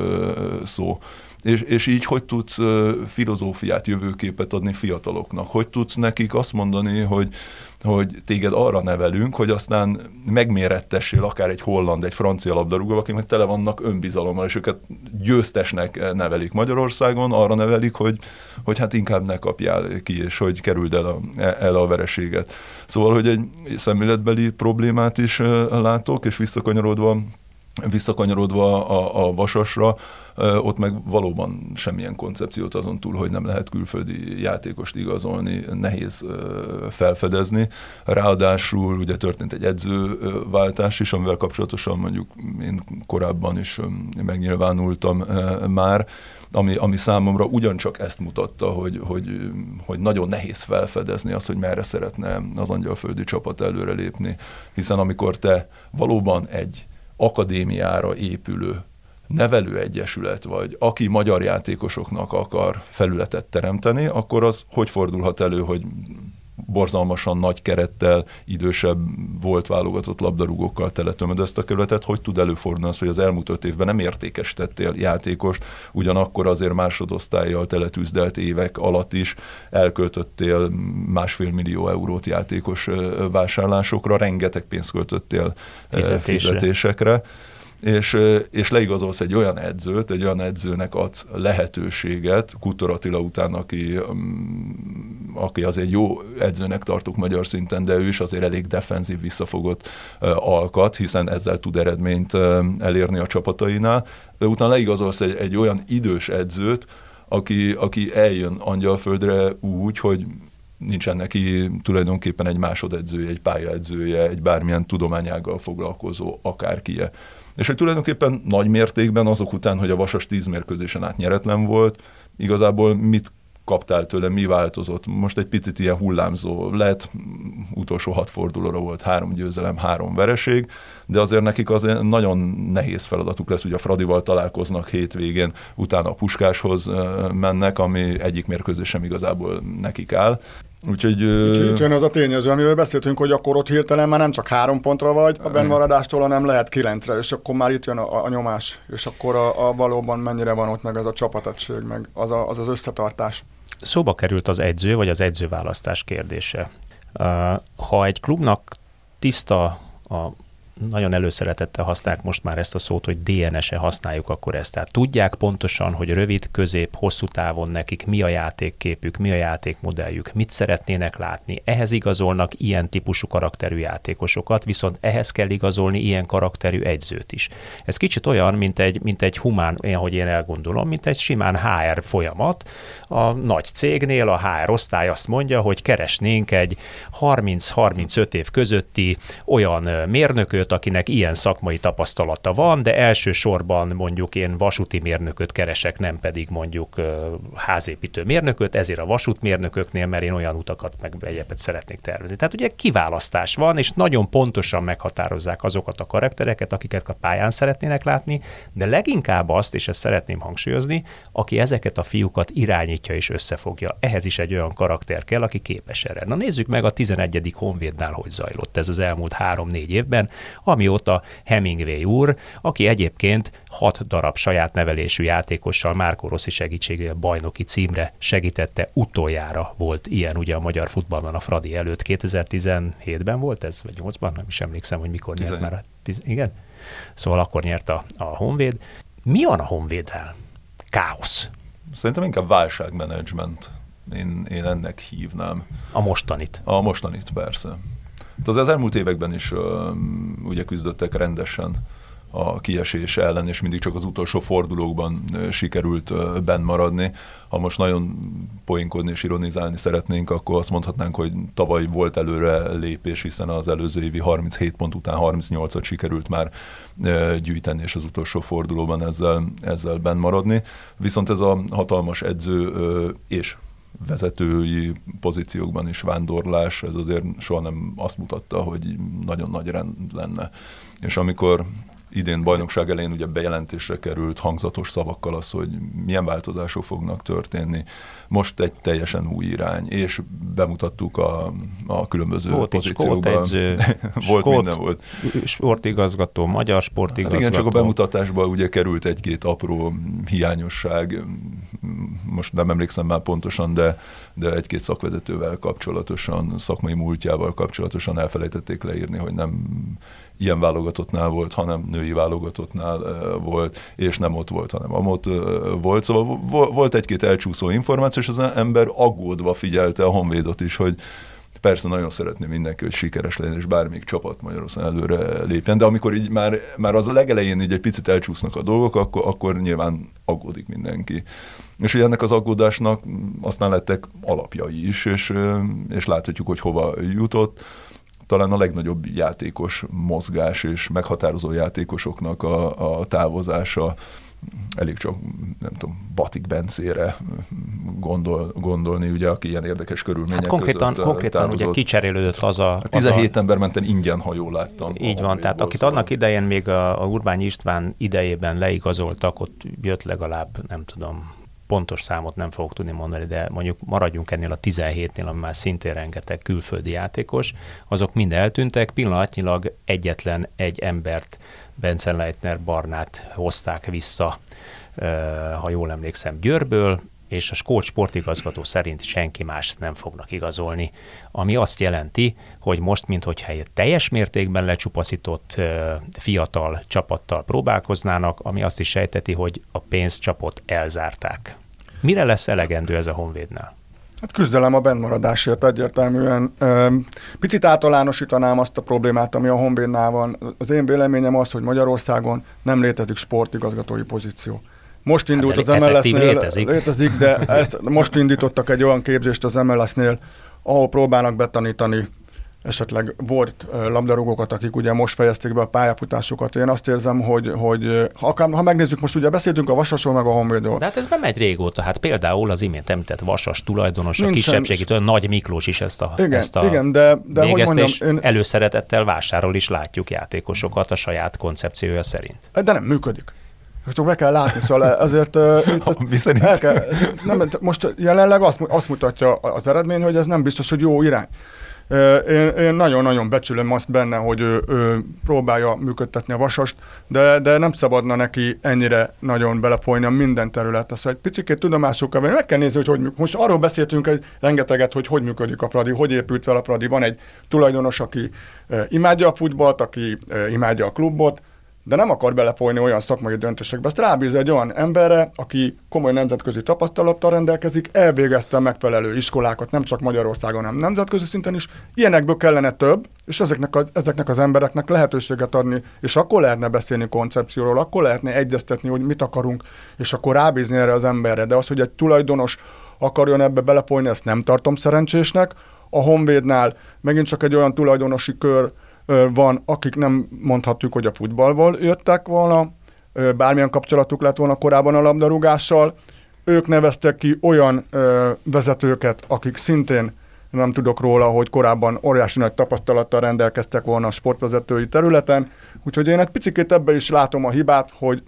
szó. És, és így hogy tudsz filozófiát, jövőképet adni fiataloknak? Hogy tudsz nekik azt mondani, hogy, hogy téged arra nevelünk, hogy aztán megmérettessél akár egy holland, egy francia labdarúgó, akik meg tele vannak önbizalommal, és őket győztesnek nevelik Magyarországon, arra nevelik, hogy, hogy hát inkább ne kapjál ki, és hogy kerüld el a, el a vereséget. Szóval, hogy egy szemléletbeli problémát is látok, és visszakanyarodva visszakanyarodva a, a vasasra, ott meg valóban semmilyen koncepciót azon túl, hogy nem lehet külföldi játékost igazolni, nehéz felfedezni. Ráadásul ugye történt egy edzőváltás is, amivel kapcsolatosan mondjuk én korábban is megnyilvánultam már, ami, ami számomra ugyancsak ezt mutatta, hogy, hogy, hogy nagyon nehéz felfedezni azt, hogy merre szeretne az angyalföldi csapat előrelépni, hiszen amikor te valóban egy akadémiára épülő nevelőegyesület vagy, aki magyar játékosoknak akar felületet teremteni, akkor az hogy fordulhat elő, hogy borzalmasan nagy kerettel, idősebb volt válogatott labdarúgókkal teletömöd ezt a kerületet, hogy tud előfordulni az, hogy az elmúlt öt évben nem értékesítettél játékost, ugyanakkor azért másodosztályjal teletűzdelt évek alatt is elköltöttél másfél millió eurót játékos vásárlásokra, rengeteg pénzt költöttél Fizetésre. fizetésekre és, és leigazolsz egy olyan edzőt, egy olyan edzőnek adsz lehetőséget, Kutor Attila után, aki, mm, aki azért jó edzőnek tartuk magyar szinten, de ő is azért elég defenzív, visszafogott alkat, hiszen ezzel tud eredményt elérni a csapatainál, de utána leigazolsz egy, egy olyan idős edzőt, aki, aki eljön Angyalföldre úgy, hogy nincsen neki tulajdonképpen egy másodedzője, egy pályaedzője, egy bármilyen tudományággal foglalkozó akárkie. És hogy tulajdonképpen nagy mértékben azok után, hogy a Vasas tíz mérkőzésen át nyeretlen volt, igazából mit kaptál tőle, mi változott? Most egy picit ilyen hullámzó, lehet utolsó hat fordulóra volt három győzelem, három vereség, de azért nekik az nagyon nehéz feladatuk lesz, ugye a Fradival találkoznak hétvégén, utána a Puskáshoz mennek, ami egyik mérkőzés sem igazából nekik áll. Úgyhogy... Úgyhogy jön az a tényező, amiről beszéltünk, hogy akkor ott hirtelen már nem csak három pontra vagy a bennmaradástól, hanem lehet kilencre, és akkor már itt jön a, a nyomás, és akkor a, a valóban mennyire van ott meg az a csapategység, meg az a, az, az összetartás. Szóba került az edző, vagy az edzőválasztás kérdése. Ha egy klubnak tiszta a nagyon előszeretettel használják most már ezt a szót, hogy DNS-e használjuk akkor ezt. Tehát tudják pontosan, hogy rövid, közép, hosszú távon nekik mi a játékképük, mi a játékmodelljük, mit szeretnének látni. Ehhez igazolnak ilyen típusú karakterű játékosokat, viszont ehhez kell igazolni ilyen karakterű egyzőt is. Ez kicsit olyan, mint egy, mint egy humán, én, hogy én elgondolom, mint egy simán HR folyamat. A nagy cégnél a HR osztály azt mondja, hogy keresnénk egy 30-35 év közötti olyan mérnököt, mérnököt, akinek ilyen szakmai tapasztalata van, de elsősorban mondjuk én vasúti mérnököt keresek, nem pedig mondjuk házépítő mérnököt, ezért a vasútmérnököknél, mert én olyan utakat meg egyébként szeretnék tervezni. Tehát ugye kiválasztás van, és nagyon pontosan meghatározzák azokat a karaktereket, akiket a pályán szeretnének látni, de leginkább azt, és ezt szeretném hangsúlyozni, aki ezeket a fiúkat irányítja és összefogja. Ehhez is egy olyan karakter kell, aki képes erre. Na nézzük meg a 11. honvédnál, hogy zajlott ez az elmúlt három-négy évben amióta Hemingway úr, aki egyébként hat darab saját nevelésű játékossal Márko Rossi segítségével bajnoki címre segítette, utoljára volt ilyen ugye a magyar futballban a Fradi előtt. 2017-ben volt ez, vagy 8-ban? Nem is emlékszem, hogy mikor nyert már. A tiz- igen? Szóval akkor nyert a, a Honvéd. Mi van a Honvéddel? Káosz. Szerintem inkább válságmenedzsment. Én, én ennek hívnám. A mostanit. A mostanit, persze. Hát az, elmúlt években is ugye küzdöttek rendesen a kiesés ellen, és mindig csak az utolsó fordulókban sikerült benn maradni. Ha most nagyon poénkodni és ironizálni szeretnénk, akkor azt mondhatnánk, hogy tavaly volt előre lépés, hiszen az előző évi 37 pont után 38-at sikerült már gyűjteni, és az utolsó fordulóban ezzel, ezzel benn maradni. Viszont ez a hatalmas edző és vezetői pozíciókban is vándorlás, ez azért soha nem azt mutatta, hogy nagyon nagy rend lenne. És amikor idén bajnokság elején ugye bejelentésre került hangzatos szavakkal az, hogy milyen változások fognak történni. Most egy teljesen új irány, és bemutattuk a, a különböző volt pozíciókban. Edző, volt skót, minden volt. Sportigazgató, magyar sportigazgató. Hát igen, csak a bemutatásban ugye került egy-két apró hiányosság, most nem emlékszem már pontosan, de, de egy-két szakvezetővel kapcsolatosan, szakmai múltjával kapcsolatosan elfelejtették leírni, hogy nem ilyen válogatottnál volt, hanem női válogatottnál volt, és nem ott volt, hanem amott volt. Szóval volt egy-két elcsúszó információ, és az ember aggódva figyelte a Honvédot is, hogy Persze nagyon szeretné mindenki, hogy sikeres legyen, és bármelyik csapat Magyarországon előre lépjen, de amikor így már, már az a legelején így egy picit elcsúsznak a dolgok, akkor, akkor nyilván aggódik mindenki. És ugye ennek az aggódásnak aztán lettek alapjai is, és, és láthatjuk, hogy hova jutott talán a legnagyobb játékos mozgás és meghatározó játékosoknak a, a távozása elég csak, nem tudom, Batik Bencére gondol, gondolni, ugye, aki ilyen érdekes körülmények hát konkrétan, között Konkrétan távozott. ugye kicserélődött az a... a 17 a, ember menten ingyen, ha jól láttam. Így van, tehát akit szóval. annak idején még a, a Urbány István idejében leigazoltak, ott jött legalább, nem tudom, pontos számot nem fogok tudni mondani, de mondjuk maradjunk ennél a 17-nél, ami már szintén rengeteg külföldi játékos, azok mind eltűntek, pillanatnyilag egyetlen egy embert, Bence Leitner Barnát hozták vissza, ha jól emlékszem, Győrből, és a skót sportigazgató szerint senki más nem fognak igazolni, ami azt jelenti, hogy most, minthogyha egy teljes mértékben lecsupaszított fiatal csapattal próbálkoznának, ami azt is sejteti, hogy a pénzcsapot elzárták. Mire lesz elegendő ez a Honvédnál? Hát küzdelem a bennmaradásért egyértelműen. Picit általánosítanám azt a problémát, ami a Honvédnál van. Az én véleményem az, hogy Magyarországon nem létezik sportigazgatói pozíció. Most indult hát az MLS-nél, létezik. létezik, de ezt most indítottak egy olyan képzést az MLS-nél, ahol próbálnak betanítani esetleg volt labdarúgókat, akik ugye most fejezték be a pályafutásukat. Én azt érzem, hogy, hogy ha, akár, ha megnézzük, most ugye beszéltünk a Vasasról, meg a Honvédról. De hát ez bemegy régóta. Hát például az imént említett Vasas tulajdonos, a kisebbségi től, Nagy Miklós is ezt a, igen, ezt a igen, de, de hogy mondjam, én... előszeretettel vásárol is látjuk játékosokat a saját koncepciója szerint. De nem működik. Csak be kell látni, szóval azért itt? El kell, nem, most jelenleg azt, azt mutatja az eredmény, hogy ez nem biztos, hogy jó irány. Én, én nagyon-nagyon becsülöm azt benne, hogy ő, ő próbálja működtetni a vasast, de, de nem szabadna neki ennyire nagyon belefolyni a minden területre. Szóval egy picit tudomásuk kell meg kell nézni, hogy, hogy most arról beszéltünk egy rengeteget, hogy hogy működik a Fradi, hogy épült fel a Fradi. Van egy tulajdonos, aki imádja a futballt, aki imádja a klubot, de nem akar belefolyni olyan szakmai döntésekbe. Ezt rábíz egy olyan emberre, aki komoly nemzetközi tapasztalattal rendelkezik, elvégezte megfelelő iskolákat, nem csak Magyarországon, hanem nemzetközi szinten is. Ilyenekből kellene több, és ezeknek, a, ezeknek az embereknek lehetőséget adni, és akkor lehetne beszélni koncepcióról, akkor lehetne egyeztetni, hogy mit akarunk, és akkor rábízni erre az emberre. De az, hogy egy tulajdonos akarjon ebbe belefolyni, ezt nem tartom szerencsésnek. A Honvédnál megint csak egy olyan tulajdonosi kör, van, akik nem mondhatjuk, hogy a futballból jöttek volna, bármilyen kapcsolatuk lett volna korábban a labdarúgással. Ők neveztek ki olyan vezetőket, akik szintén nem tudok róla, hogy korábban óriási nagy tapasztalattal rendelkeztek volna a sportvezetői területen. Úgyhogy én egy picit ebbe is látom a hibát, hogy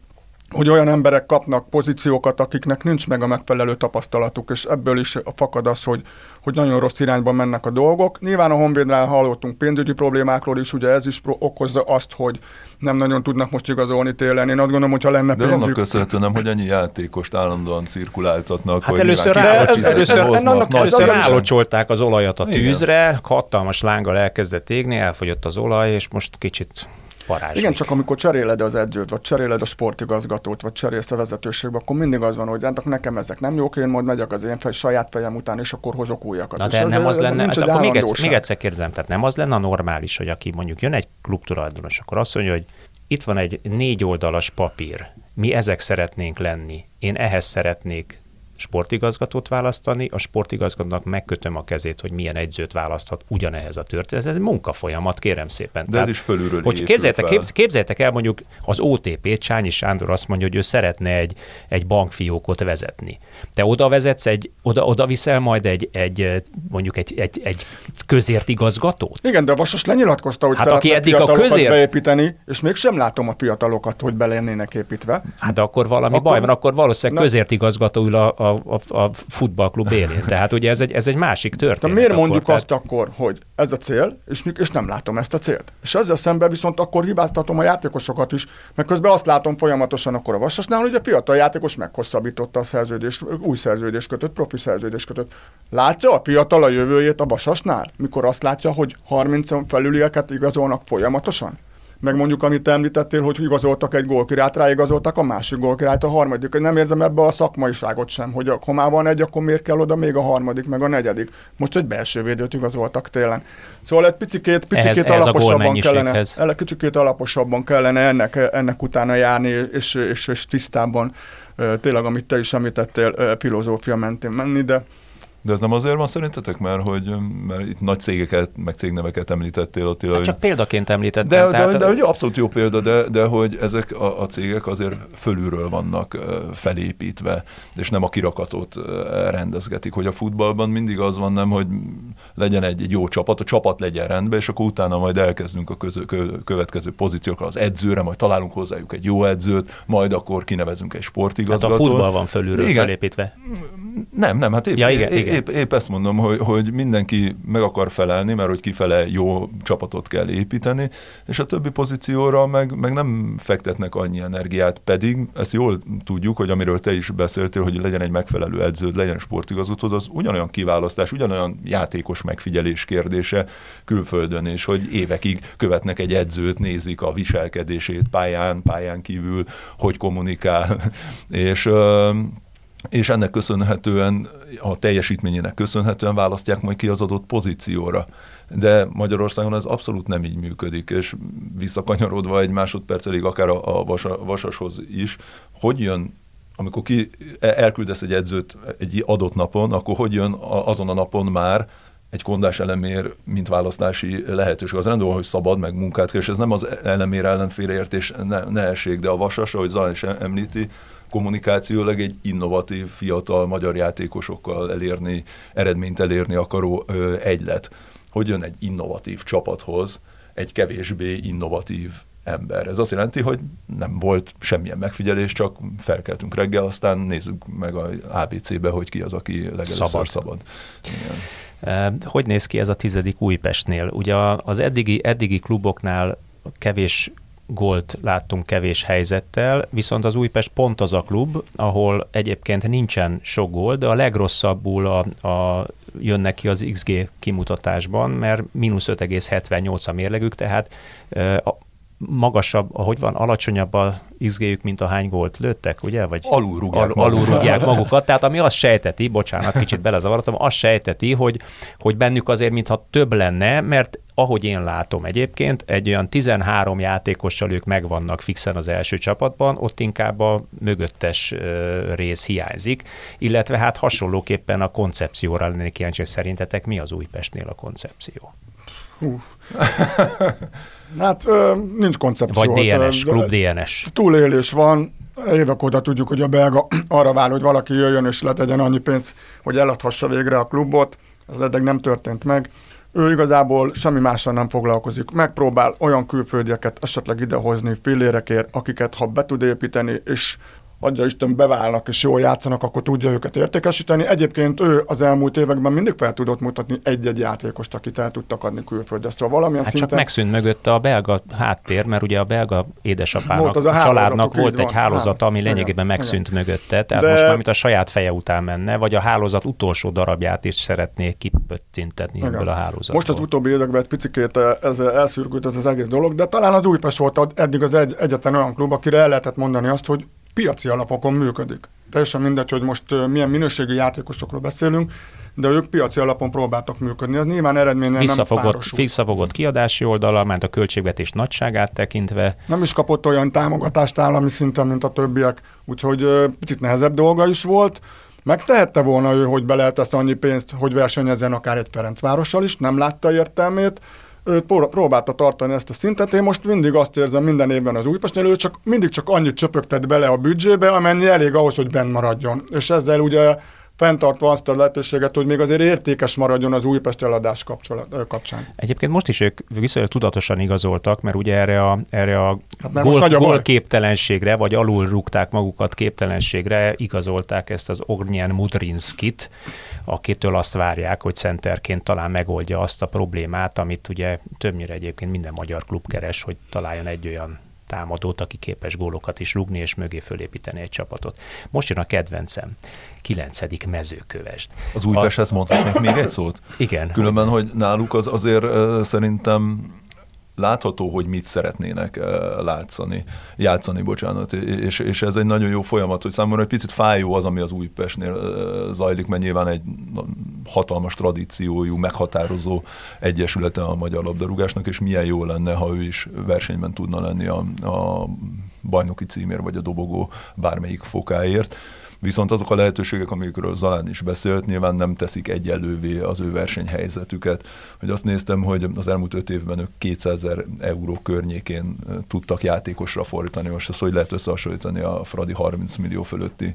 hogy olyan emberek kapnak pozíciókat, akiknek nincs meg a megfelelő tapasztalatuk, és ebből is fakad az, hogy, hogy nagyon rossz irányba mennek a dolgok. Nyilván a Honvédnál hallottunk pénzügyi problémákról is, ugye ez is okozza azt, hogy nem nagyon tudnak most igazolni télen. Én azt gondolom, hogyha lenne De pénzük... annak köszönhető nem, hogy annyi játékost állandóan cirkuláltatnak. Hát hogy először, rá, ez, ez, először, annak, először rálocsolták az olajat a tűzre, Igen. hatalmas lánggal elkezdett égni, elfogyott az olaj, és most kicsit varázslik. Igen, csak amikor cseréled az edzőt, vagy cseréled a sportigazgatót, vagy cserélsz a vezetőségbe, akkor mindig az van, hogy hát nekem ezek nem jók, én majd megyek az én fej, saját fejem után, és akkor hozok újakat. Na de és nem ez, az lenne, ez akkor még egyszer, még egyszer kérdezem, tehát nem az lenne a normális, hogy aki mondjuk jön egy klubtulajdonos, akkor azt mondja, hogy itt van egy négy oldalas papír, mi ezek szeretnénk lenni, én ehhez szeretnék sportigazgatót választani, a sportigazgatónak megkötöm a kezét, hogy milyen egyzőt választhat ugyanehhez a történet. Ez egy munkafolyamat, kérem szépen. De Tehát, ez is fölülről hogy képzeljétek, fel. képzeljétek el mondjuk az OTP, Csányi Sándor azt mondja, hogy ő szeretne egy, egy bankfiókot vezetni. Te oda vezetsz egy, oda, oda viszel majd egy, egy mondjuk egy, egy, egy közért igazgatót? Igen, de a Vasas lenyilatkozta, hogy hát aki eddig a közért... beépíteni, és mégsem látom a fiatalokat, hogy bele lennének építve. Hát de akkor valami akkor... baj van, akkor valószínűleg közért igazgató ül a, a, a, a futballklub élén. Tehát ugye ez egy, ez egy másik történet. De miért akkor, mondjuk tehát... azt akkor, hogy ez a cél, és, és nem látom ezt a célt? És ezzel szemben viszont akkor hibáztatom a játékosokat is, mert közben azt látom folyamatosan akkor a Vasasnál, hogy a fiatal játékos meghosszabbította a szerződést, új szerződést kötött, profi szerződést kötött. Látja a fiatal a jövőjét a Vasasnál, mikor azt látja, hogy 30 felülieket igazolnak folyamatosan? Meg mondjuk, amit említettél, hogy igazoltak egy gólkirályt, ráigazoltak a másik gólkirályt, a harmadik. Nem érzem ebbe a szakmaiságot sem, hogy ha már van egy, akkor miért kell oda még a harmadik, meg a negyedik. Most egy belső védőt igazoltak télen. Szóval egy picikét, picikét ehhez, alaposabban kellene, egy kicsikét alaposabban kellene ennek, ennek utána járni, és, és, és tisztában tényleg, amit te is említettél, filozófia mentén menni, de de ez nem azért van szerintetek, mert hogy mert itt nagy cégeket, meg cégneveket említettél ott. Hát csak példaként említettem. De, tehát... de, de, de, abszolút jó példa, de, de hogy ezek a, a cégek azért fölülről vannak felépítve, és nem a kirakatot rendezgetik, hogy a futballban mindig az van, nem, hogy legyen egy, egy jó csapat, a csapat legyen rendben, és akkor utána majd elkezdünk a közö, kö, következő pozíciókra az edzőre, majd találunk hozzájuk egy jó edzőt, majd akkor kinevezünk egy sportigazgatót. Tehát a futball van fölülről igen. felépítve. Nem, nem, hát épp, ja, igen, igen. Épp, épp ezt mondom, hogy, hogy mindenki meg akar felelni, mert hogy kifele jó csapatot kell építeni, és a többi pozícióra meg, meg nem fektetnek annyi energiát, pedig ezt jól tudjuk, hogy amiről te is beszéltél, hogy legyen egy megfelelő edződ, legyen sportigazgatód, az ugyanolyan kiválasztás, ugyanolyan játékos megfigyelés kérdése külföldön, és hogy évekig követnek egy edzőt, nézik a viselkedését pályán, pályán kívül, hogy kommunikál, és és ennek köszönhetően, a teljesítményének köszönhetően választják majd ki az adott pozícióra. De Magyarországon ez abszolút nem így működik, és visszakanyarodva egy másodperc elég akár a, a vasashoz is, hogy jön amikor ki elküldesz egy edzőt egy adott napon, akkor hogy jön azon a napon már egy kondás elemér, mint választási lehetőség. Az rendben hogy szabad, meg munkát kell, és ez nem az elemér ellenféleértés ne, ne essék, de a vasas, ahogy Zalán is említi, kommunikációlag egy innovatív, fiatal magyar játékosokkal elérni, eredményt elérni akaró ö, egylet. Hogy jön egy innovatív csapathoz egy kevésbé innovatív ember. Ez azt jelenti, hogy nem volt semmilyen megfigyelés, csak felkeltünk reggel, aztán nézzük meg a ABC-be, hogy ki az, aki legelőször szabad. szabad. Igen. Hogy néz ki ez a tizedik Újpestnél? Ugye az eddigi, eddigi kluboknál kevés gólt láttunk kevés helyzettel, viszont az Újpest pont az a klub, ahol egyébként nincsen sok gól, de a legrosszabbul a, a jönnek ki az XG kimutatásban, mert mínusz 5,78 a mérlegük, tehát magasabb, ahogy van, alacsonyabb a XG-jük, mint a hány gólt lőttek, ugye? Vagy alulrúgják, al, alulrúgják magukat. Tehát ami azt sejteti, bocsánat, kicsit belezavarodtam, azt sejteti, hogy, hogy bennük azért, mintha több lenne, mert ahogy én látom egyébként, egy olyan 13 játékossal ők megvannak fixen az első csapatban, ott inkább a mögöttes rész hiányzik, illetve hát hasonlóképpen a koncepcióra lennék kíváncsi, szerintetek mi az Újpestnél a koncepció? Hú. Hát nincs koncepció. Vagy DNS, klub DNS. Túlélés van, évek óta tudjuk, hogy a belga arra vár, hogy valaki jöjjön és letegyen annyi pénzt, hogy eladhassa végre a klubot. Ez eddig nem történt meg. Ő igazából semmi mással nem foglalkozik. Megpróbál olyan külföldieket esetleg idehozni fillérekért, akiket ha be tud építeni, és adja Isten beválnak és jól játszanak, akkor tudja őket értékesíteni. Egyébként ő az elmúlt években mindig fel tudott mutatni egy-egy játékost, akit el tudtak adni külföldre. Szóval valamilyen hát szinten... csak megszűnt mögötte a belga háttér, mert ugye a belga édesapának, volt az a, a családnak volt egy hálózat, ami lényegében megszűnt igen. mögötte. Tehát De... most már, mint a saját feje után menne, vagy a hálózat utolsó darabját is szeretné kipöccintetni ebből a hálózatból. Most az utóbbi években egy picit ez elszürkült ez az egész dolog, de talán az Újpest volt eddig az egy, egyetlen olyan klub, akire el lehetett mondani azt, hogy piaci alapokon működik. Teljesen mindegy, hogy most milyen minőségi játékosokról beszélünk, de ők piaci alapon próbáltak működni. Ez nyilván eredményen visszafogott, nem párosult. Visszafogott kiadási oldala, mert a költségvetés nagyságát tekintve. Nem is kapott olyan támogatást állami szinten, mint a többiek, úgyhogy picit nehezebb dolga is volt. Megtehette volna ő, hogy beletesz annyi pénzt, hogy versenyezzen akár egy Ferencvárossal is, nem látta értelmét, ő próbálta tartani ezt a szintet. Én most mindig azt érzem minden évben az Újpestnél, ő csak mindig csak annyit csöpögtet bele a büdzsébe, amennyi elég ahhoz, hogy benn maradjon. És ezzel ugye fenntartva azt a lehetőséget, hogy még azért értékes maradjon az Újpest eladás kapcsolat, kapcsán. Egyébként most is ők viszonylag tudatosan igazoltak, mert ugye erre a, erre a hát gól, gól képtelenségre, vagy alul rúgták magukat képtelenségre, igazolták ezt az Ognyen Mudrinskit, akitől azt várják, hogy centerként talán megoldja azt a problémát, amit ugye többnyire egyébként minden magyar klub keres, hogy találjon egy olyan támadót, aki képes gólokat is rugni, és mögé fölépíteni egy csapatot. Most jön a kedvencem, kilencedik mezőkövesd. Az Újpesthez mondhatnék még egy szót? Igen. Különben, hogy náluk az azért szerintem látható, hogy mit szeretnének látszani, játszani, bocsánat, és, és ez egy nagyon jó folyamat, hogy számomra egy picit fájó az, ami az Újpestnél zajlik, mert nyilván egy hatalmas tradíciójú, meghatározó egyesülete a magyar labdarúgásnak, és milyen jó lenne, ha ő is versenyben tudna lenni a, a bajnoki címér, vagy a dobogó bármelyik fokáért viszont azok a lehetőségek, amikről Zalán is beszélt, nyilván nem teszik egyelővé az ő versenyhelyzetüket. Hogy azt néztem, hogy az elmúlt öt évben ők 200 ezer euró környékén tudtak játékosra fordítani. Most azt hogy lehet összehasonlítani a Fradi 30 millió fölötti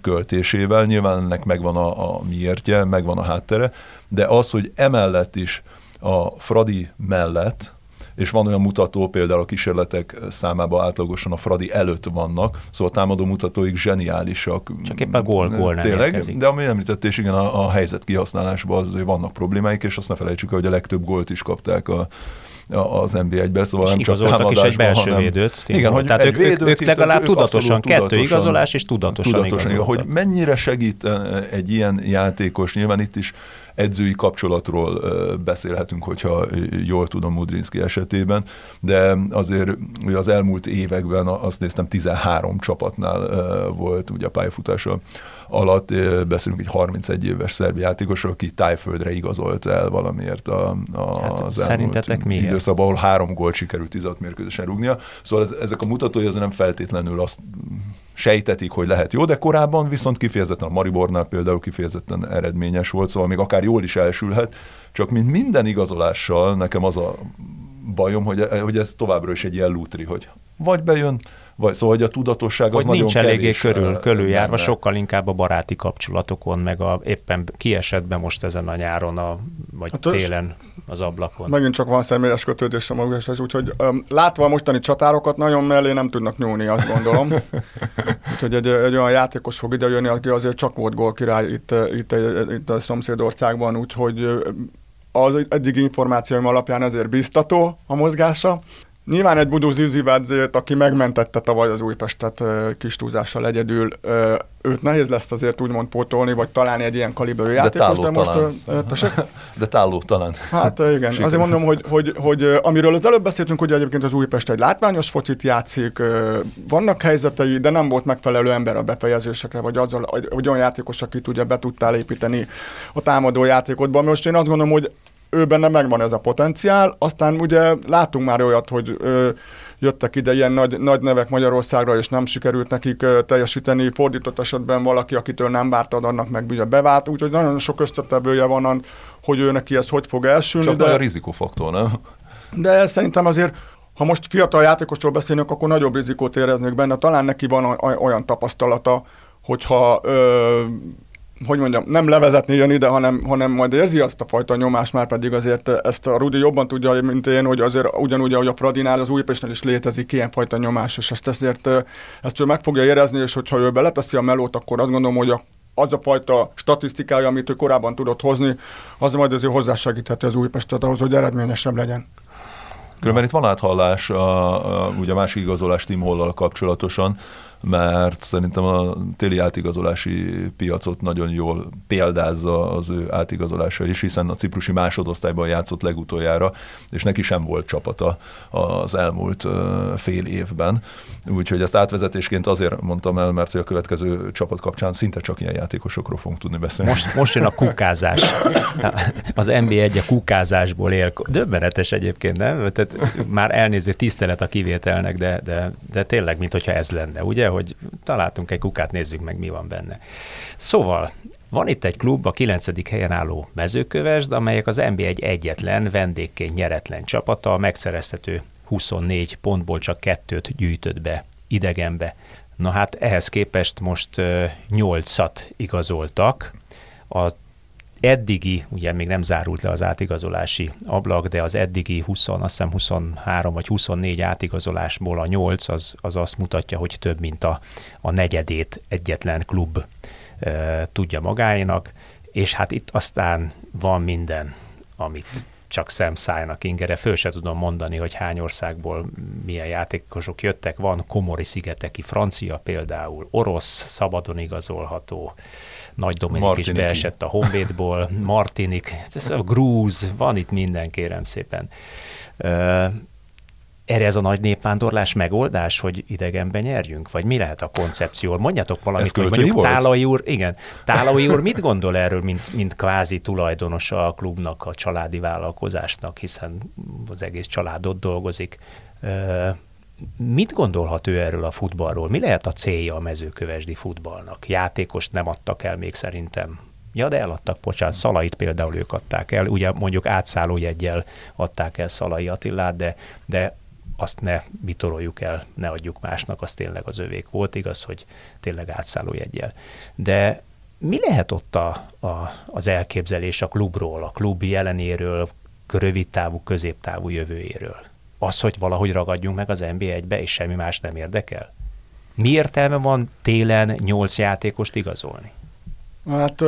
költésével. Nyilván ennek megvan a, a miértje, megvan a háttere, de az, hogy emellett is a Fradi mellett és van olyan mutató, például a kísérletek számában átlagosan a Fradi előtt vannak, szóval a támadó mutatóik zseniálisak. Csak éppen gól, gól nem Tényleg, érkezik. de ami említettés, igen, a, a helyzet kihasználásban az, hogy vannak problémáik, és azt ne felejtsük hogy a legtöbb gólt is kapták a, az NB1-be, szóval és nem csak támadásban, is egy belső hanem, védőt. Igen, hogy Tehát ők, védőt ők, ők legalább tudatosan, kettő tudatosan, igazolás és tudatosan, tudatosan Hogy mennyire segít egy ilyen játékos, nyilván itt is edzői kapcsolatról beszélhetünk, hogyha jól tudom Mudrinski esetében, de azért az elmúlt években azt néztem 13 csapatnál volt ugye a pályafutása alatt, beszélünk egy 31 éves szerb játékosról, aki tájföldre igazolt el valamiért a, a, hát, az szerintetek miért? időszakban, ahol három gólt sikerült 16 mérkőzésen rúgnia. Szóval ez, ezek a mutatói azért nem feltétlenül azt sejtetik, hogy lehet jó, de korábban viszont kifejezetten a Maribornál például kifejezetten eredményes volt, szóval még akár jól is elsülhet, csak mint minden igazolással nekem az a bajom, hogy, hogy ez továbbra is egy ilyen lútri, hogy vagy bejön, vagy szóval, hogy a tudatosság az hogy nincs eléggé körül, körüljárva, benne. sokkal inkább a baráti kapcsolatokon, meg a, éppen kiesett be most ezen a nyáron, a, vagy hát télen az ablakon. Megint csak van személyes kötődés a magashoz, úgyhogy um, látva a mostani csatárokat, nagyon mellé nem tudnak nyúlni, azt gondolom. úgyhogy egy, egy olyan játékos fog idejönni, aki azért csak volt gól király itt, itt, itt, itt a szomszédországban, úgyhogy az eddigi információim alapján ezért biztató a mozgása. Nyilván egy Budó Zivzivádzét, aki megmentette tavaly az Újpestet kis túlzással egyedül, őt nehéz lesz azért úgymond pótolni, vagy találni egy ilyen kaliberű játékos, de most... Talán. de táló talán. Hát igen, Sikerül. azért mondom, hogy, hogy, hogy amiről az előbb beszéltünk, hogy egyébként az Újpest egy látványos focit játszik, vannak helyzetei, de nem volt megfelelő ember a befejezésekre, vagy azzal, hogy olyan játékos, akit ugye be tudtál építeni a támadó játékodban. Most én azt gondolom, hogy ő benne megvan ez a potenciál, aztán ugye látunk már olyat, hogy ö, jöttek ide ilyen nagy, nagy nevek Magyarországra, és nem sikerült nekik ö, teljesíteni, fordított esetben valaki, akitől nem vártad, annak meg ugye bevált, úgyhogy nagyon sok összetevője van, hogy ő neki ez hogy fog elsülni. Csak de, a rizikófaktor, nem? De szerintem azért ha most fiatal játékosról beszélünk, akkor nagyobb rizikót éreznék benne. Talán neki van olyan tapasztalata, hogyha ö, hogy mondjam, nem levezetni jön ide, hanem, hanem majd érzi azt a fajta nyomást, már pedig azért ezt a Rudi jobban tudja, mint én, hogy azért ugyanúgy, ahogy a Fradinál, az Újpestnél is létezik ilyen fajta nyomás, és ezt ezért ezt ő meg fogja érezni, és hogyha ő beleteszi a melót, akkor azt gondolom, hogy a az a fajta statisztikája, amit ő korábban tudott hozni, az majd azért hozzásegítheti az Újpestet ahhoz, hogy eredményesebb legyen. Különben itt van áthallás a, a, ugye a másik igazolás Tim Hollal kapcsolatosan mert szerintem a téli átigazolási piacot nagyon jól példázza az ő átigazolása is, hiszen a ciprusi másodosztályban játszott legutoljára, és neki sem volt csapata az elmúlt fél évben. Úgyhogy ezt átvezetésként azért mondtam el, mert hogy a következő csapat kapcsán szinte csak ilyen játékosokról fogunk tudni beszélni. Most, most jön a kukázás. Az NBA egy a kukázásból él. Döbbenetes egyébként, nem? Tehát már elnéző tisztelet a kivételnek, de, de, de tényleg, mint hogyha ez lenne, ugye? Hogy találtunk egy kukát, nézzük meg, mi van benne. Szóval van itt egy klub, a 9. helyen álló mezőkövesd, amelyek az NBA egy egyetlen, vendégként nyeretlen csapata, a megszerezhető 24 pontból csak kettőt gyűjtött be idegenbe. Na hát ehhez képest most 8-at igazoltak. A eddigi, ugye még nem zárult le az átigazolási ablak, de az eddigi 20, azt hiszem 23 vagy 24 átigazolásból a 8 az, az azt mutatja, hogy több, mint a, a negyedét egyetlen klub e, tudja magáénak, és hát itt aztán van minden, amit csak szemszájnak ingere. Föl se tudom mondani, hogy hány országból milyen játékosok jöttek. Van komori szigeteki francia például, orosz, szabadon igazolható, nagy Dominik Martiniki. is beesett a Honvédból, Martinik, ez a grúz, van itt minden, kérem szépen. Erre ez a nagy népvándorlás megoldás, hogy idegenben nyerjünk? Vagy mi lehet a koncepció? Mondjatok valamit, hogy mondjuk volt? Tálai úr, igen, Tálai úr mit gondol erről, mint, mint kvázi tulajdonosa a klubnak, a családi vállalkozásnak, hiszen az egész családot dolgozik. Mit gondolhat ő erről a futballról? Mi lehet a célja a mezőkövesdi futballnak? Játékost nem adtak el még szerintem. Ja, de eladtak, bocsánat, Szalait például ők adták el, ugye mondjuk átszálló jegyel adták el Szalai Attilát, de, de azt ne bitoroljuk el, ne adjuk másnak, az tényleg az övék volt, igaz, hogy tényleg átszálló jegyel. De mi lehet ott a, a, az elképzelés a klubról, a klub jelenéről, rövid távú, középtávú jövőjéről? Az, hogy valahogy ragadjunk meg az NB1-be, és semmi más nem érdekel? Mi értelme van télen nyolc játékost igazolni? Hát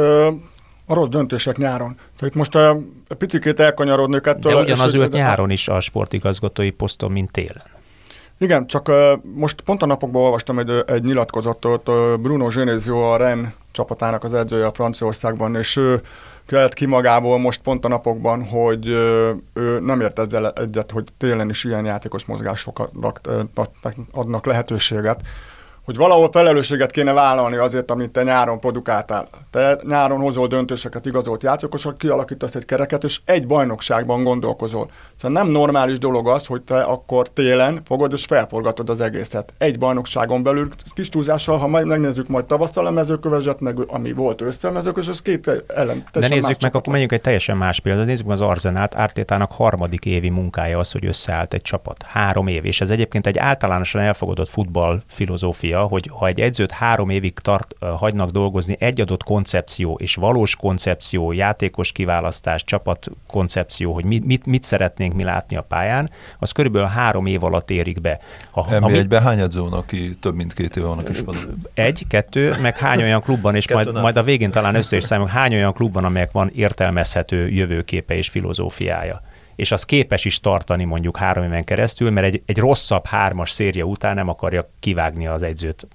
a rossz döntések nyáron. Tehát most a picikét elkanyarodnék ettől. De ugyanaz ült nyáron is a sportigazgatói poszton, mint télen. Igen, csak uh, most pont a napokban olvastam egy, egy nyilatkozatot, uh, Bruno Genesio a Ren csapatának az edzője a Franciaországban, és ő kellett ki magából most pont a napokban, hogy ő nem ért ezzel egyet, hogy télen is ilyen játékos mozgásoknak adnak lehetőséget hogy valahol felelősséget kéne vállalni azért, amit te nyáron produkáltál. Te nyáron hozol döntéseket, igazolt játékosok, kialakítasz egy kereket, és egy bajnokságban gondolkozol. Szóval nem normális dolog az, hogy te akkor télen fogod és felforgatod az egészet. Egy bajnokságon belül kis túlzással, ha majd megnézzük majd tavasszal a mezőkövezet, meg ami volt ősszel mezőkös, az két ellen. De nézzük meg, akkor menjünk egy teljesen más példát. Nézzük meg az Arzenát, Ártétának harmadik évi munkája az, hogy összeállt egy csapat. Három év, és ez egyébként egy általánosan elfogadott futball filozófia, hogy ha egy edzőt három évig tart, hagynak dolgozni egy adott koncepció és valós koncepció, játékos kiválasztás, csapat koncepció, hogy mit, mit, mit szeretnénk mi látni a pályán, az körülbelül három év alatt érik be. Ha, ha mi... egyben hány edző van, aki több mint két éve van a kispadon? Egy, kettő, meg hány olyan klubban, és majd, majd a végén talán össze is számolunk, hány olyan klubban, amelyek van értelmezhető jövőképe és filozófiája és az képes is tartani mondjuk három éven keresztül, mert egy, egy rosszabb hármas széria után nem akarja kivágni az egyzőt.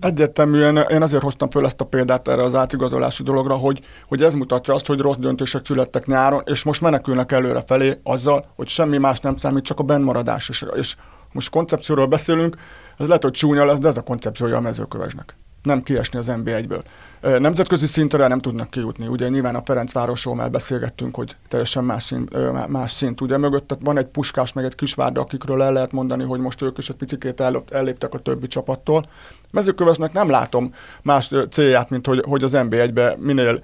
Egyértelműen én azért hoztam föl ezt a példát erre az átigazolási dologra, hogy, hogy ez mutatja azt, hogy rossz döntések születtek nyáron, és most menekülnek előre felé azzal, hogy semmi más nem számít, csak a bennmaradás. És, és most koncepcióról beszélünk, ez lehet, hogy csúnya lesz, de ez a koncepciója a mezőkövesnek. Nem kiesni az NB1-ből. Nemzetközi szintre nem tudnak kijutni. Ugye nyilván a Ferencvárosról már beszélgettünk, hogy teljesen más szint, más szint. Ugye mögött van egy puskás, meg egy kisvárda, akikről el lehet mondani, hogy most ők is egy picit elléptek a többi csapattól. Mezőkövesnek nem látom más célját, mint hogy, hogy az NB1-be minél,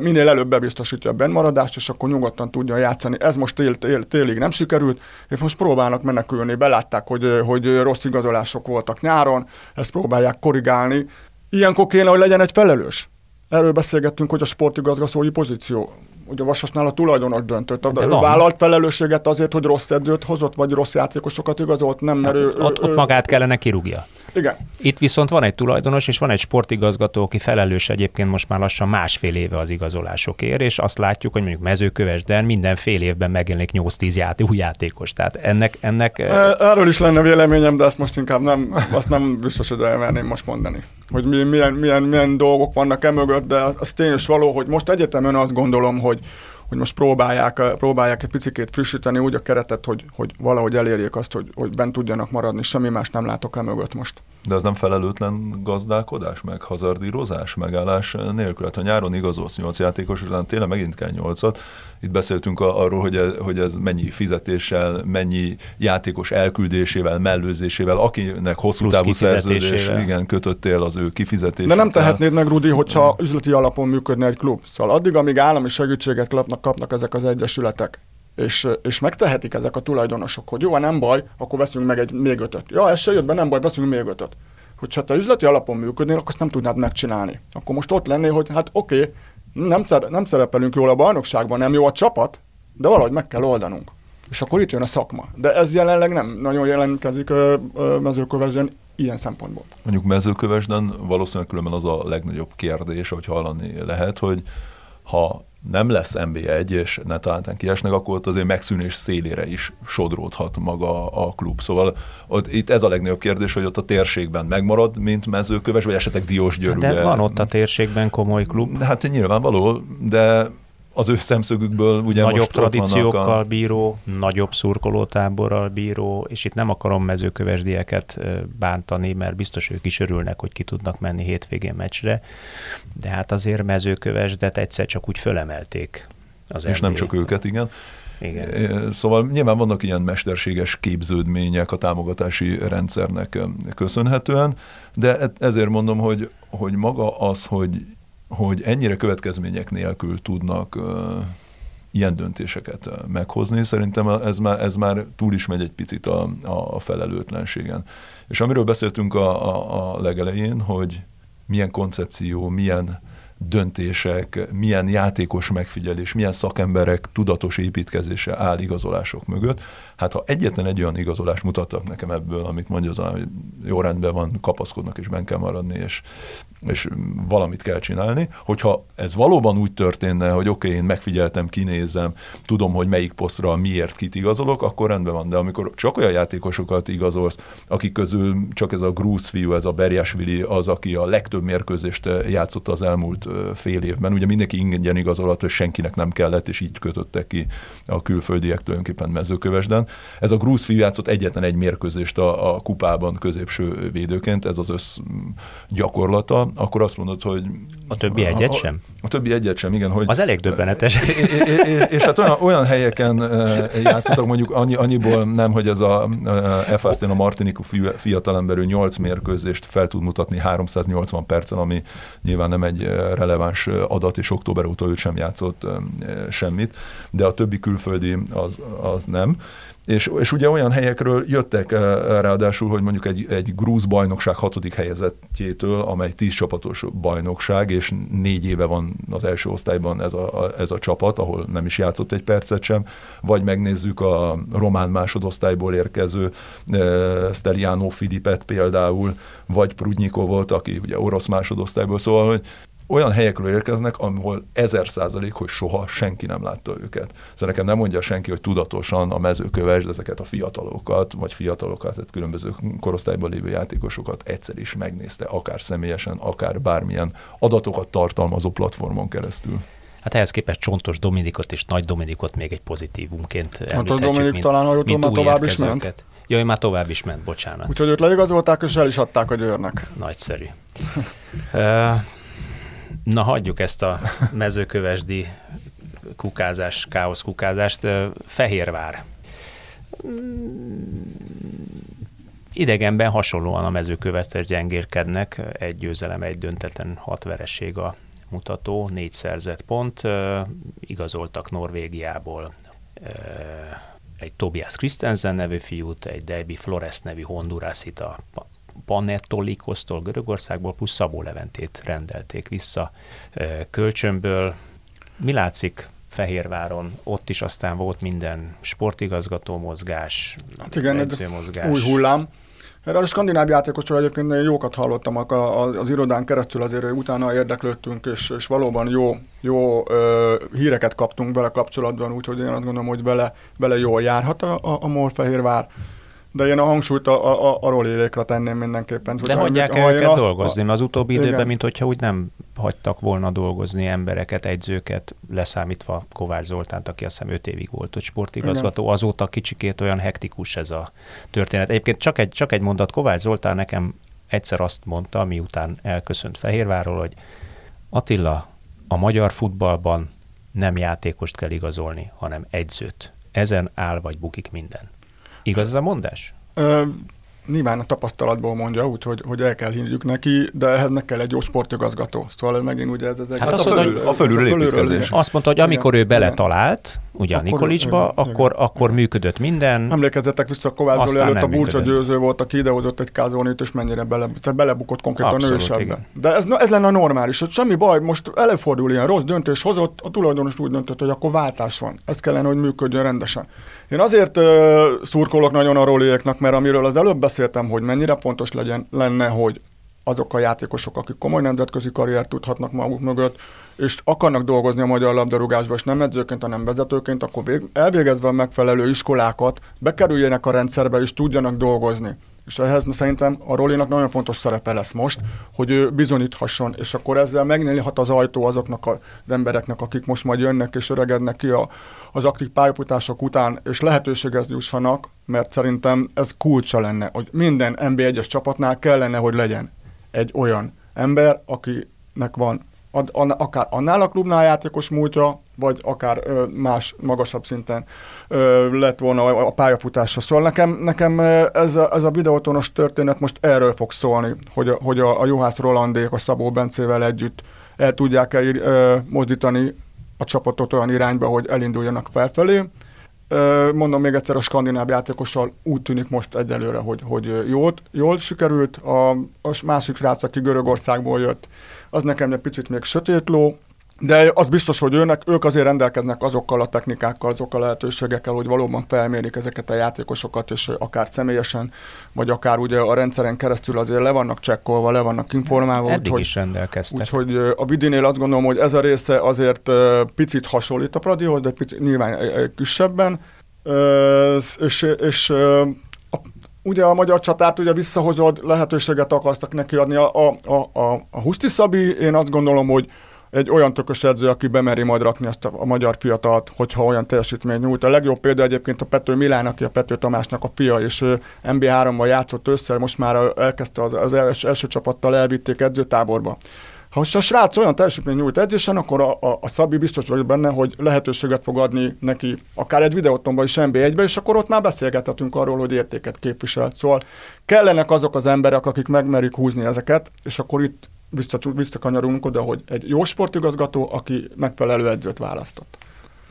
minél előbb bebiztosítja a bennmaradást, és akkor nyugodtan tudja játszani. Ez most tél, tél, télig nem sikerült, és most próbálnak menekülni. Belátták, hogy, hogy rossz igazolások voltak nyáron, ezt próbálják korrigálni Ilyenkor kéne, hogy legyen egy felelős. Erről beszélgettünk, hogy a sportigazgatói pozíció. Ugye a Vasasnál a tulajdonos döntött. De ő van. vállalt felelősséget azért, hogy rossz edzőt hozott, vagy rossz játékosokat igazolt, nem, mert hát, ő, ott, ő, ott magát kellene kirúgja. Igen. Itt viszont van egy tulajdonos, és van egy sportigazgató, aki felelős egyébként most már lassan másfél éve az igazolásokért, és azt látjuk, hogy mondjuk mezőkövesden minden fél évben megjelenik 8-10 játé, új játékos. Tehát ennek, ennek... Erről is lenne véleményem, de ezt most inkább nem, azt nem biztos, hogy elmerném most mondani. Hogy milyen, milyen, milyen dolgok vannak e mögött, de az tény is való, hogy most egyetemen azt gondolom, hogy, hogy most próbálják, próbálják egy picit frissíteni úgy a keretet, hogy, hogy valahogy elérjék azt, hogy, hogy bent tudjanak maradni. Semmi más nem látok el mögött most. De ez nem felelőtlen gazdálkodás, meg hazardírozás, megállás nélkül. Hát ha nyáron igazolsz 8 játékos, után tényleg megint kell 8-at. Itt beszéltünk arról, hogy ez, hogy ez mennyi fizetéssel, mennyi játékos elküldésével, mellőzésével, akinek hosszú Plusz távú szerződés igen, kötöttél az ő kifizetésével. De nem tehetnéd meg, Rudi, hogyha üzleti alapon működne egy klub. Szóval addig, amíg állami segítséget kapnak, kapnak ezek az egyesületek, és, és megtehetik ezek a tulajdonosok, hogy jó, nem baj, akkor veszünk meg egy még ötöt. Ja, ez se jött be, nem baj, veszünk még ötöt. Hogyha te üzleti alapon működnél, akkor azt nem tudnád megcsinálni. Akkor most ott lennél, hogy hát oké, okay, nem, nem szerepelünk jól a bajnokságban, nem jó a csapat, de valahogy meg kell oldanunk. És akkor itt jön a szakma. De ez jelenleg nem nagyon jelentkezik mezőkövesden ilyen szempontból. Mondjuk mezőkövesden valószínűleg különben az a legnagyobb kérdés, hogy hallani lehet, hogy ha nem lesz NB1, és ne talán kiesnek, akkor ott azért megszűnés szélére is sodródhat maga a klub. Szóval ott, itt ez a legnagyobb kérdés, hogy ott a térségben megmarad, mint mezőköves, vagy esetleg Diós Györű. De van ott a térségben komoly klub. Hát nyilvánvaló, de az ő szemszögükből ugye Nagyobb most tradíciókkal a... bíró, nagyobb szurkolótáborral bíró, és itt nem akarom mezőkövesdieket bántani, mert biztos ők is örülnek, hogy ki tudnak menni hétvégén meccsre, de hát azért mezőkövesdet egyszer csak úgy fölemelték az És NBA. nem csak őket, igen. Igen. Szóval nyilván vannak ilyen mesterséges képződmények a támogatási rendszernek köszönhetően, de e- ezért mondom, hogy, hogy maga az, hogy hogy ennyire következmények nélkül tudnak ilyen döntéseket meghozni, szerintem ez már, ez már túl is megy egy picit a, a felelőtlenségen. És amiről beszéltünk a, a, a legelején, hogy milyen koncepció, milyen döntések, milyen játékos megfigyelés, milyen szakemberek tudatos építkezése áll igazolások mögött. Hát ha egyetlen egy olyan igazolást mutattak nekem ebből, amit mondja az, hogy jó rendben van, kapaszkodnak és benne kell maradni, és és valamit kell csinálni. Hogyha ez valóban úgy történne, hogy oké, okay, én megfigyeltem, kinézem, tudom, hogy melyik posztra miért kit igazolok, akkor rendben van. De amikor csak olyan játékosokat igazolsz, akik közül csak ez a Grúz fiú, ez a Berjásvili az, aki a legtöbb mérkőzést eh, játszott az elmúlt eh, fél évben. Ugye mindenki ingyen igazolat, hogy senkinek nem kellett, és így kötöttek ki a külföldiek tulajdonképpen mezőkövesden. Ez a Grúz játszott egyetlen egy mérkőzést a, a kupában középső védőként, ez az össz gyakorlata akkor azt mondod, hogy... A többi egyet a, sem? A, a többi egyet sem, igen. Hogy, az elég döbbenetes. És, és, és hát olyan, olyan helyeken játszottak, mondjuk annyi, annyiból nem, hogy ez a Efasztén a Martiniku fiatalemberű 8 mérkőzést fel tud mutatni 380 percen, ami nyilván nem egy releváns adat, és október óta ő sem játszott semmit, de a többi külföldi az, az nem. És, és ugye olyan helyekről jöttek eh, ráadásul, hogy mondjuk egy, egy grúz bajnokság hatodik helyezettjétől, amely tíz csapatos bajnokság, és négy éve van az első osztályban ez a, ez a csapat, ahol nem is játszott egy percet sem, vagy megnézzük a román másodosztályból érkező e, Steliano Filipet például, vagy Prudnyikovot, aki ugye orosz másodosztályból, szóval, hogy olyan helyekről érkeznek, ahol ezer százalék, hogy soha senki nem látta őket. Szóval nekem nem mondja senki, hogy tudatosan a mezőköves, ezeket a fiatalokat, vagy fiatalokat, tehát különböző korosztályban lévő játékosokat egyszer is megnézte, akár személyesen, akár bármilyen adatokat tartalmazó platformon keresztül. Hát ehhez képest Csontos Dominikot és Nagy Dominikot még egy pozitívumként Csontos Dominik mint, talán, hogy már tovább is ment. Jaj, már tovább is ment, bocsánat. Úgyhogy őt leigazolták, és el is adták a győrnek. Nagyszerű. Na, hagyjuk ezt a mezőkövesdi kukázás, káosz kukázást. Fehérvár. Idegenben hasonlóan a mezőkövesztes gyengérkednek, egy győzelem, egy döntetlen hat vereség a mutató, négy szerzett pont, igazoltak Norvégiából egy Tobias Christensen nevű fiút, egy Debbie Flores nevű Hondurasit a Panetolikosztól Görögországból, plusz Szabó Leventét rendelték vissza kölcsönből. Mi látszik Fehérváron, ott is aztán volt minden sportigazgató mozgás, hát igen, mozgás. új hullám. Erről a skandináv játékosról egyébként nagyon jókat hallottam az, az irodán keresztül, azért utána érdeklődtünk, és, és valóban jó, jó ö, híreket kaptunk vele kapcsolatban, úgyhogy én azt gondolom, hogy vele, vele jól járhat a, a, a Molfehérvár. De én a hangsúlyt a, a, a rolérékra tenném mindenképpen. De hagyják el őket azt, dolgozni, mert az utóbbi igen. időben, mint hogyha úgy nem hagytak volna dolgozni embereket, egyzőket, leszámítva Kovács Zoltánt, aki azt hiszem 5 évig volt ott sportigazgató. Igen. Azóta kicsikét olyan hektikus ez a történet. Egyébként csak egy, csak egy mondat, Kovács Zoltán nekem egyszer azt mondta, miután elköszönt Fehérvárról, hogy Attila, a magyar futballban nem játékost kell igazolni, hanem egyzőt. Ezen áll vagy bukik minden. Igaz ez a mondás? Ö, nyilván a tapasztalatból mondja, úgyhogy hogy el kell higgyük neki, de ehhez meg kell egy jó sportigazgató. Szóval ez megint ugye ez, ez hát egy... Hát a, fölül, a fölülről építkezés. Azt mondta, hogy amikor igen, ő beletalált, ugye a Nikolicsba, igen, akkor, igen, akkor igen. működött minden. Emlékezzetek vissza, Kovács Zoli előtt a Burcsa győző volt, aki idehozott egy kázónit, és mennyire bele, tehát belebukott konkrétan ősebbe. De ez, ez lenne a normális, hogy semmi baj, most előfordul ilyen rossz döntés hozott, a tulajdonos úgy döntött, hogy akkor váltás van. Ez kellene, hogy működjön rendesen. Én azért uh, szurkolok nagyon a Roliéknak, mert amiről az előbb beszéltem, hogy mennyire fontos legyen, lenne, hogy azok a játékosok, akik komoly nemzetközi karriert tudhatnak maguk mögött, és akarnak dolgozni a magyar labdarúgásban, és nem edzőként, hanem vezetőként, akkor vég, elvégezve a megfelelő iskolákat, bekerüljenek a rendszerbe, és tudjanak dolgozni. És ehhez szerintem a Rolinak nagyon fontos szerepe lesz most, hogy ő bizonyíthasson, és akkor ezzel megnyílhat az ajtó azoknak az embereknek, akik most majd jönnek és öregednek ki a, az aktív pályafutások után, és lehetőséghez jussanak, mert szerintem ez kulcsa lenne, hogy minden NB1-es csapatnál kellene, hogy legyen egy olyan ember, akinek van ad, an, akár annál a klubnál játékos múltja, vagy akár ö, más, magasabb szinten ö, lett volna a, a pályafutása. Szóval nekem, nekem ez, a, ez a videótonos történet most erről fog szólni, hogy, hogy a, a Juhász Rolandék a Szabó Bencével együtt el tudják -e, mozdítani a csapatot olyan irányba, hogy elinduljanak felfelé. Mondom még egyszer, a skandináv játékossal úgy tűnik most egyelőre, hogy, hogy jól, jól sikerült. A, a másik srác, aki Görögországból jött, az nekem egy picit még sötétló, de az biztos, hogy őnek, ők azért rendelkeznek azokkal a technikákkal, azokkal a lehetőségekkel, hogy valóban felmérik ezeket a játékosokat, és akár személyesen, vagy akár ugye a rendszeren keresztül azért le vannak csekkolva, le vannak informálva. Eddig úgy, is rendelkeztek. Úgyhogy a Vidinél azt gondolom, hogy ez a része azért picit hasonlít a Pradihoz, de picit, nyilván kisebben, és, és ugye a magyar csatárt ugye visszahozod, lehetőséget akartak neki adni. A, a, a, a, a Huszti Szabi, én azt gondolom, hogy egy olyan tökös edző, aki bemeri majd rakni azt a, a magyar fiatalt, hogyha olyan teljesítmény nyújt. A legjobb példa egyébként a Pető Milán, aki a Pető Tamásnak a fia, és MB3-ban játszott össze, most már elkezdte az, az első, első csapattal elvitték edzőtáborba. Ha a srác olyan teljesítmény nyújt edzésen, akkor a, a, a Szabi biztos vagyok benne, hogy lehetőséget fog adni neki, akár egy videótomban is NB1-be, és akkor ott már beszélgethetünk arról, hogy értéket képvisel. Szóval kellenek azok az emberek, akik megmerik húzni ezeket, és akkor itt visszakanyarulunk oda, hogy egy jó sportigazgató, aki megfelelő edzőt választott.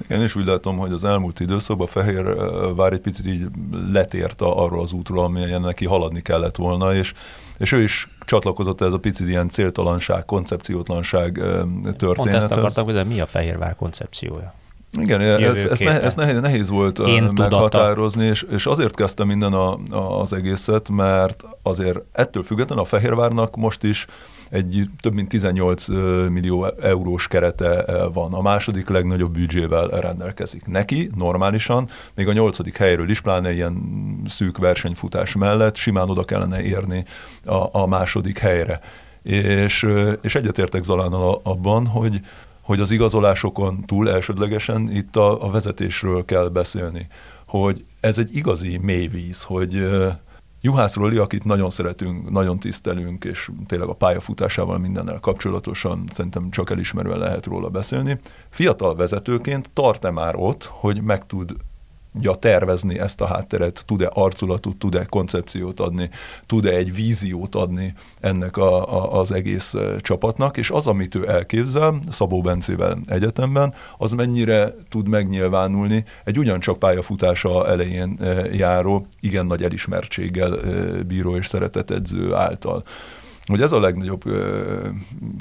Én is úgy látom, hogy az elmúlt időszakban Fehér vár egy picit így letért arról az útról, amelyen neki haladni kellett volna, és, és ő is csatlakozott ez a picit ilyen céltalanság, koncepciótlanság történethez. Pont ezt akartam, de mi a Fehérvár koncepciója? Igen, ez, ez, ne, ez nehéz, nehéz volt Én meghatározni, és, és azért kezdtem minden a, a, az egészet, mert azért ettől függetlenül a Fehérvárnak most is egy több mint 18 millió eurós kerete van. A második legnagyobb büdzsével rendelkezik. Neki normálisan, még a nyolcadik helyről is, pláne ilyen szűk versenyfutás mellett simán oda kellene érni a, a második helyre. És, és egyetértek Zalánnal abban, hogy, hogy az igazolásokon túl elsődlegesen itt a, a vezetésről kell beszélni. Hogy ez egy igazi mélyvíz, hogy Juhász Roli, akit nagyon szeretünk, nagyon tisztelünk, és tényleg a pályafutásával mindennel kapcsolatosan szerintem csak elismerően lehet róla beszélni. Fiatal vezetőként tart-e már ott, hogy meg tud tudja tervezni ezt a hátteret, tud-e arculatot, tud-e koncepciót adni, tud-e egy víziót adni ennek a, a, az egész csapatnak, és az, amit ő elképzel Szabó Bencével egyetemben, az mennyire tud megnyilvánulni egy ugyancsak pályafutása elején járó, igen nagy elismertséggel bíró és szeretett edző által. Hogy ez a legnagyobb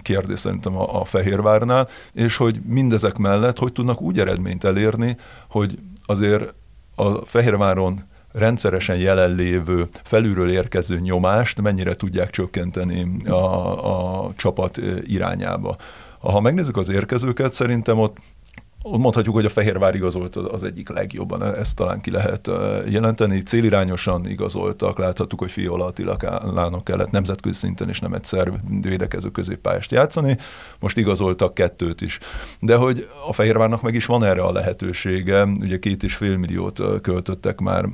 kérdés szerintem a, Fehérvárnál, és hogy mindezek mellett hogy tudnak úgy eredményt elérni, hogy azért a Fehérváron rendszeresen jelenlévő, felülről érkező nyomást mennyire tudják csökkenteni a, a csapat irányába. Ha megnézzük az érkezőket, szerintem ott mondhatjuk, hogy a Fehérvár igazolt az egyik legjobban, ezt talán ki lehet jelenteni. Célirányosan igazoltak, láthattuk, hogy Fiola Attilának kellett nemzetközi szinten is nem egyszer védekező középpályást játszani, most igazoltak kettőt is. De hogy a Fehérvárnak meg is van erre a lehetősége, ugye két és fél milliót költöttek már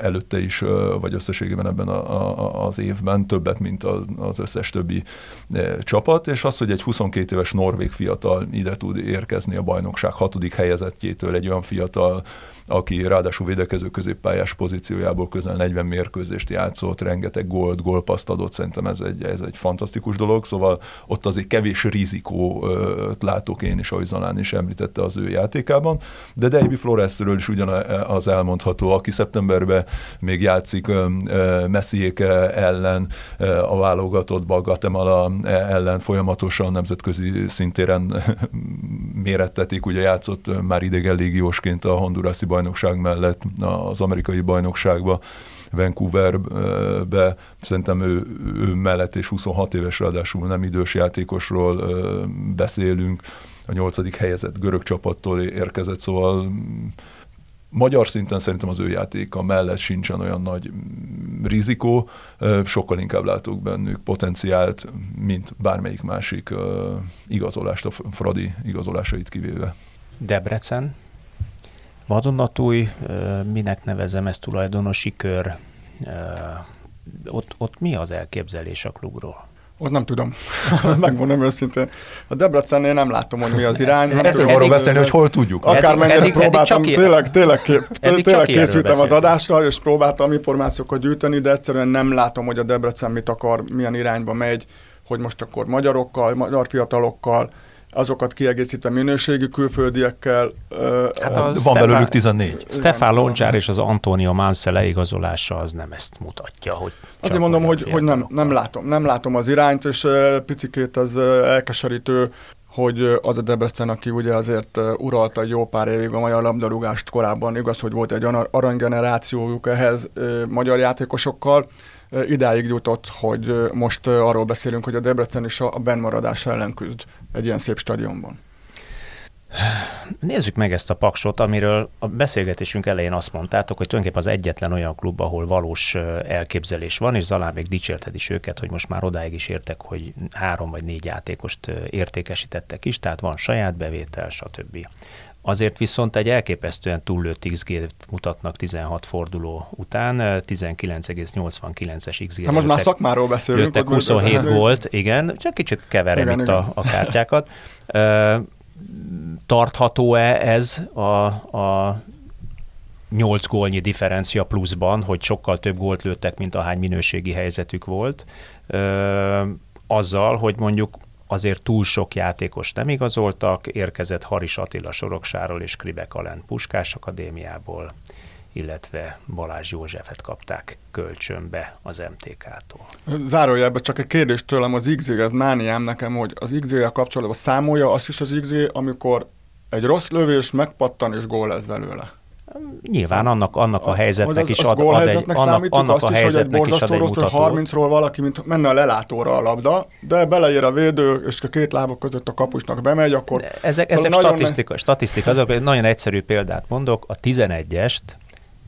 előtte is, vagy összességében ebben a, a, az évben, többet, mint az összes többi csapat, és az, hogy egy 22 éves norvég fiatal ide tud érkezni a bajnokság hatodik helyezettjétől egy olyan fiatal aki ráadásul védekező középpályás pozíciójából közel 40 mérkőzést játszott, rengeteg gólt, gólpaszt adott, szerintem ez egy, ez egy fantasztikus dolog, szóval ott azért kevés rizikó látok én is, ahogy Zalán is említette az ő játékában, de Davy Floresről is ugyanaz elmondható, aki szeptemberben még játszik Messiék ellen a válogatottba, Guatemala ellen folyamatosan nemzetközi szintéren mérettetik, ugye játszott már idegen légiósként a Hondurasi bajnokság mellett az amerikai bajnokságba, Vancouverbe, szerintem ő, ő mellett és 26 éves ráadásul nem idős játékosról beszélünk, a nyolcadik helyezett görög csapattól érkezett, szóval magyar szinten szerintem az ő játéka mellett sincsen olyan nagy rizikó, sokkal inkább látok bennük potenciált, mint bármelyik másik igazolást, a Fradi igazolásait kivéve. Debrecen, vadonatúj, minek nevezem ezt tulajdonosi kör, ott, ott mi az elképzelés a klubról? Ott nem tudom, megmondom őszintén. A Debrecennél nem látom, hogy mi az irány. Nem tudom arról beszélni, hogy hol tudjuk. Akármennyire eddig, próbáltam, eddig tényleg, tényleg, tényleg, tényleg készültem az adásra, és próbáltam információkat gyűjteni, de egyszerűen nem látom, hogy a Debrecen mit akar, milyen irányba megy, hogy most akkor magyarokkal, magyar fiatalokkal, azokat kiegészítve minőségi külföldiekkel. Hát a van Stefán, belőlük 14. Stefan Loncsár és az Antonio Manse leigazolása az nem ezt mutatja, hogy Azért mondom, hogy, hogy nem, nem, látom, nem látom az irányt, és picikét ez elkeserítő, hogy az a Debrecen, aki ugye azért uralta egy jó pár évig a magyar labdarúgást korábban, igaz, hogy volt egy aranygenerációjuk ehhez magyar játékosokkal, idáig jutott, hogy most arról beszélünk, hogy a Debrecen is a bennmaradás ellen küzd egy ilyen szép stadionban. Nézzük meg ezt a paksot, amiről a beszélgetésünk elején azt mondtátok, hogy tulajdonképpen az egyetlen olyan klub, ahol valós elképzelés van, és Zalán még dicsérted is őket, hogy most már odáig is értek, hogy három vagy négy játékost értékesítettek is, tehát van saját bevétel, stb. Azért viszont egy elképesztően túllőtt xg mutatnak 16 forduló után, 19,89-es XG. Na most már szakmáról beszélünk. Lőttek 27 volt, igen, csak kicsit keverem igen, itt igen. A, a kártyákat. Tartható-e ez a, a 8 gólnyi differencia pluszban, hogy sokkal több gólt lőttek, mint ahány minőségi helyzetük volt, azzal, hogy mondjuk azért túl sok játékos nem igazoltak, érkezett Haris Attila Soroksáról és Kribek Alen Puskás Akadémiából, illetve Balázs Józsefet kapták kölcsönbe az MTK-tól. Zárójelben csak egy kérdés tőlem az XG, ez mániám nekem, hogy az XG-jel kapcsolatban számolja azt is az XG, amikor egy rossz lövés megpattan és gól lesz belőle. Nyilván annak, annak a helyzetnek az, is ad, ad egy, annak, annak azt a helyzetnek is, hogy egy hogy 30-ról valaki mint menne a lelátóra a labda, de beleér a védő, és a két lábak között a kapusnak bemegy, akkor... De ezek, szóval ezek statisztika, ne... statisztika, azok, nagyon egyszerű példát mondok, a 11-est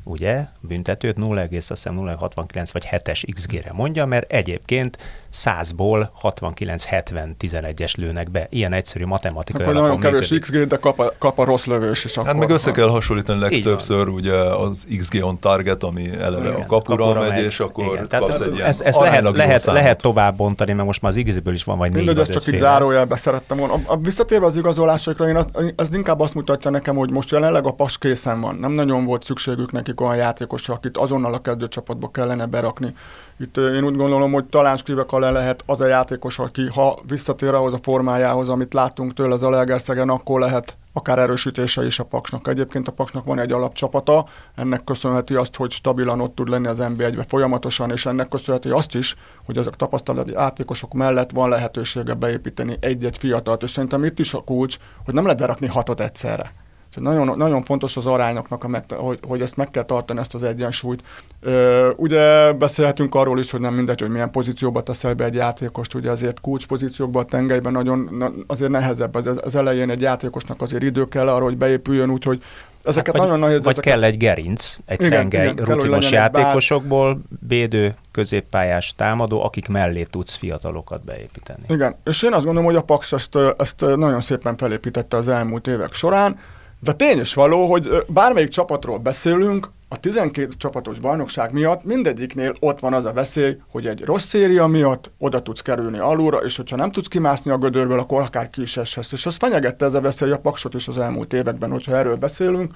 ugye, büntetőt 0,69 vagy 7-es XG-re mondja, mert egyébként 100-ból 69-70 11-es lőnek be. Ilyen egyszerű matematikai Akkor nagyon kevés. XG, de kap a, kap a rossz lövős is. Hát meg össze kell hasonlítani legtöbbször ugye az XG on target, ami eleve igen, a kapura, kapura megy, és akkor igen. kapsz egy ez, ez lehet, lehet, lehet tovább bontani, mert most már az XG-ből is van vagy négy Mindegy, csak így zárójelbe szerettem volna. A, a visszatérve az igazolásokra, én az, az inkább azt mutatja nekem, hogy most jelenleg a pas készen van. Nem nagyon volt szükségük nekik olyan játékosra, akit azonnal a kezdőcsapatba kellene berakni. Itt én úgy gondolom, hogy talán Skrivek alá lehet az a játékos, aki ha visszatér ahhoz a formájához, amit láttunk tőle az Alegerszegen, akkor lehet akár erősítése is a Paksnak. Egyébként a Paksnak van egy alapcsapata, ennek köszönheti azt, hogy stabilan ott tud lenni az NB1-be folyamatosan, és ennek köszönheti azt is, hogy ezek tapasztalati játékosok mellett van lehetősége beépíteni egy-egy fiatalt, és szerintem itt is a kulcs, hogy nem lehet berakni hatot egyszerre. Nagyon, nagyon fontos az arányoknak, a meg, hogy, hogy ezt meg kell tartani, ezt az egyensúlyt. Ö, ugye beszélhetünk arról is, hogy nem mindegy, hogy milyen pozícióba teszel be egy játékost, ugye azért kulcspozíciókban a tengelyben nagyon na, azért nehezebb. Az, az elején egy játékosnak azért idő kell arra, hogy beépüljön, úgyhogy Ezeket hát, nagyon nehéz. Vagy ezeket... kell egy gerinc, egy igen, tengely igen, rutinos kell, játékosokból, bédő, középpályás támadó, akik mellé tudsz fiatalokat beépíteni. Igen, és én azt gondolom, hogy a Pax ezt, ezt nagyon szépen felépítette az elmúlt évek során, de tény is való, hogy bármelyik csapatról beszélünk, a 12 csapatos bajnokság miatt mindegyiknél ott van az a veszély, hogy egy rossz széria miatt oda tudsz kerülni alulra, és hogyha nem tudsz kimászni a gödörből, akkor akár ki is eshetsz. És az fenyegette ez a veszély a paksot is az elmúlt években, hogyha erről beszélünk.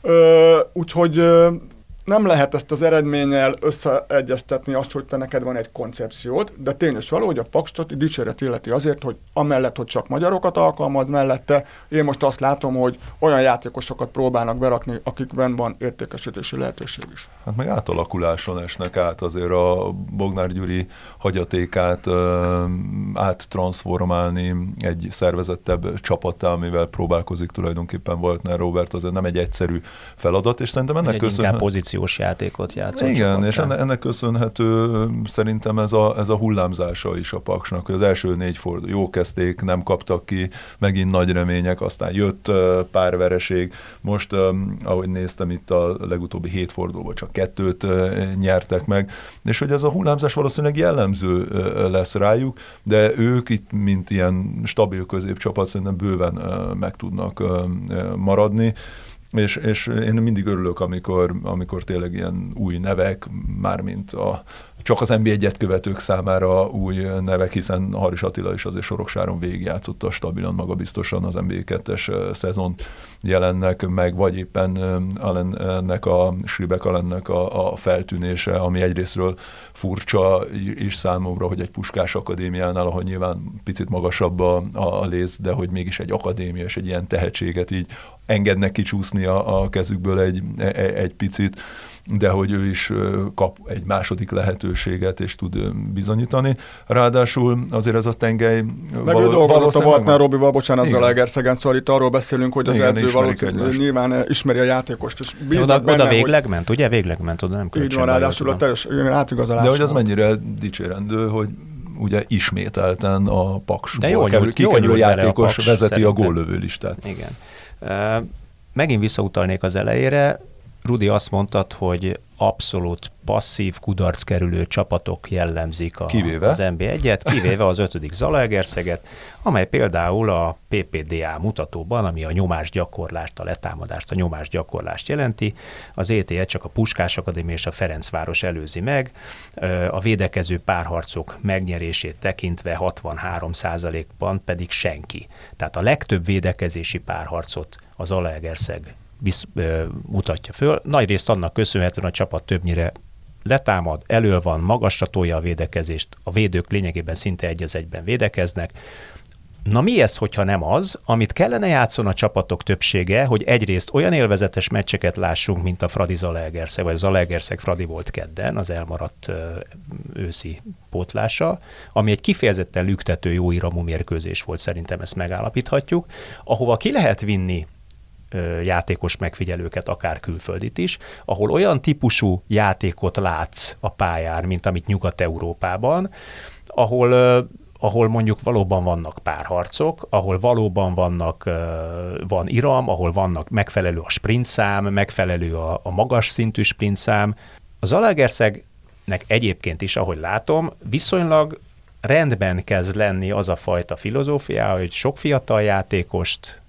Ö, úgyhogy ö, nem lehet ezt az eredménnyel összeegyeztetni azt, hogy te neked van egy koncepciód, de tény is való, hogy a Pakstot dicséret illeti azért, hogy amellett, hogy csak magyarokat alkalmaz mellette, én most azt látom, hogy olyan játékosokat próbálnak berakni, akikben van értékesítési lehetőség is. Hát meg átalakuláson esnek át azért a Bognár Gyuri hagyatékát áttransformálni egy szervezettebb csapattá, amivel próbálkozik tulajdonképpen Voltner Robert, azért nem egy egyszerű feladat, és szerintem ennek köszönhetően pozíciós játékot játszott. Igen, és ennek, ennek köszönhető szerintem ez a, ez a hullámzása is a Paksnak, hogy az első négy forduló jó kezdték, nem kaptak ki, megint nagy remények, aztán jött pár vereség. Most, ahogy néztem itt a legutóbbi hét fordulóban, csak kettőt nyertek meg, és hogy ez a hullámzás valószínűleg jellemző lesz rájuk, de ők itt, mint ilyen stabil középcsapat, szerintem bőven meg tudnak maradni és, és én mindig örülök, amikor, amikor tényleg ilyen új nevek, mármint a, csak az NBA egyet követők számára új nevek, hiszen Haris Attila is azért Soroksáron végigjátszotta stabilan, magabiztosan az NBA 2-es szezon jelennek meg, vagy éppen Allennek a Sribek Allennek a, a feltűnése, ami egyrésztről furcsa is számomra, hogy egy puskás akadémiánál, ahol nyilván picit magasabb a, a léz, de hogy mégis egy akadémia és egy ilyen tehetséget így engednek kicsúszni a, a kezükből egy, egy, egy picit de hogy ő is kap egy második lehetőséget, és tud bizonyítani. Ráadásul azért ez a tengely... Meg való, ő dolgozott a Baltnár Robival, bocsánat, az Egerszegen, szóval itt arról beszélünk, hogy az Igen, edző valószínűleg nyilván ismeri a játékost, és oda, benne, oda végleg hogy... ment, ugye? Végleg ment, oda nem Így van, ráadásul a teljes átigazolás. De hogy az mennyire dicsérendő, hogy ugye ismételten a Paks De jó, kerül, kikerül játékos a vezeti szerintem. a góllövő listát. Igen. Uh, megint visszautalnék az elejére, Rudi azt mondtad, hogy abszolút passzív, kudarc kerülő csapatok jellemzik a, kivéve. az NB1-et, kivéve az ötödik Zalaegerszeget, amely például a PPDA mutatóban, ami a nyomásgyakorlást, a letámadást, a nyomásgyakorlást jelenti, az ETE csak a Puskás Akadémia és a Ferencváros előzi meg, a védekező párharcok megnyerését tekintve 63 ban pedig senki. Tehát a legtöbb védekezési párharcot az Zalaegerszeg bisz, ö, mutatja föl. Nagy részt annak köszönhetően a csapat többnyire letámad, elő van, magasra tolja a védekezést, a védők lényegében szinte egy az egyben védekeznek. Na mi ez, hogyha nem az, amit kellene játszon a csapatok többsége, hogy egyrészt olyan élvezetes meccseket lássunk, mint a Fradi Zalaegerszeg, vagy Zalaegerszeg Fradi volt kedden, az elmaradt őszi pótlása, ami egy kifejezetten lüktető jó iramú mérkőzés volt, szerintem ezt megállapíthatjuk, ahova ki lehet vinni játékos megfigyelőket, akár külföldit is, ahol olyan típusú játékot látsz a pályán, mint amit Nyugat-Európában, ahol ahol mondjuk valóban vannak párharcok, ahol valóban vannak, van iram, ahol vannak megfelelő a sprintszám, megfelelő a, a magas szintű sprintszám. Az Alagerszegnek egyébként is, ahogy látom, viszonylag rendben kezd lenni az a fajta filozófia, hogy sok fiatal játékost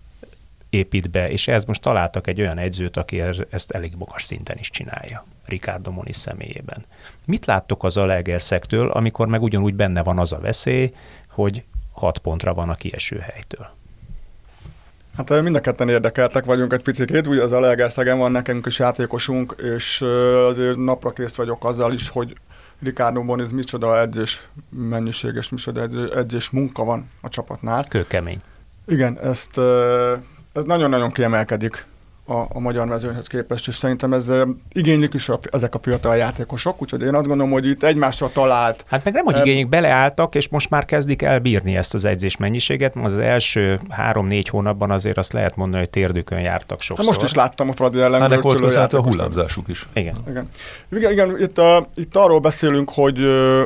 épít be, és ez most találtak egy olyan edzőt, aki ezt elég magas szinten is csinálja. Ricardo Moni személyében. Mit láttok az Alegerszektől, amikor meg ugyanúgy benne van az a veszély, hogy hat pontra van a kieső helytől? Hát mind a ketten érdekeltek vagyunk egy picit, ugye az Alegerszegen van nekünk is játékosunk, és azért napra kész vagyok azzal is, hogy Ricardo Moniz micsoda edzés mennyiség és micsoda edzés munka van a csapatnál. Kőkemény. Igen, ezt ez nagyon-nagyon kiemelkedik a, a magyar mezőnyhöz képest, és szerintem ez igénylik is a, ezek a fiatal játékosok, úgyhogy én azt gondolom, hogy itt egymásra talált. Hát meg nem, hogy igénylik, beleálltak, és most már kezdik el bírni ezt az edzés mennyiséget. Az első három-négy hónapban azért azt lehet mondani, hogy térdükön jártak sokszor. Hát most is láttam a Fradi ellen. Ennek volt a hullámzásuk is. Igen. Igen, igen, igen itt, a, itt arról beszélünk, hogy,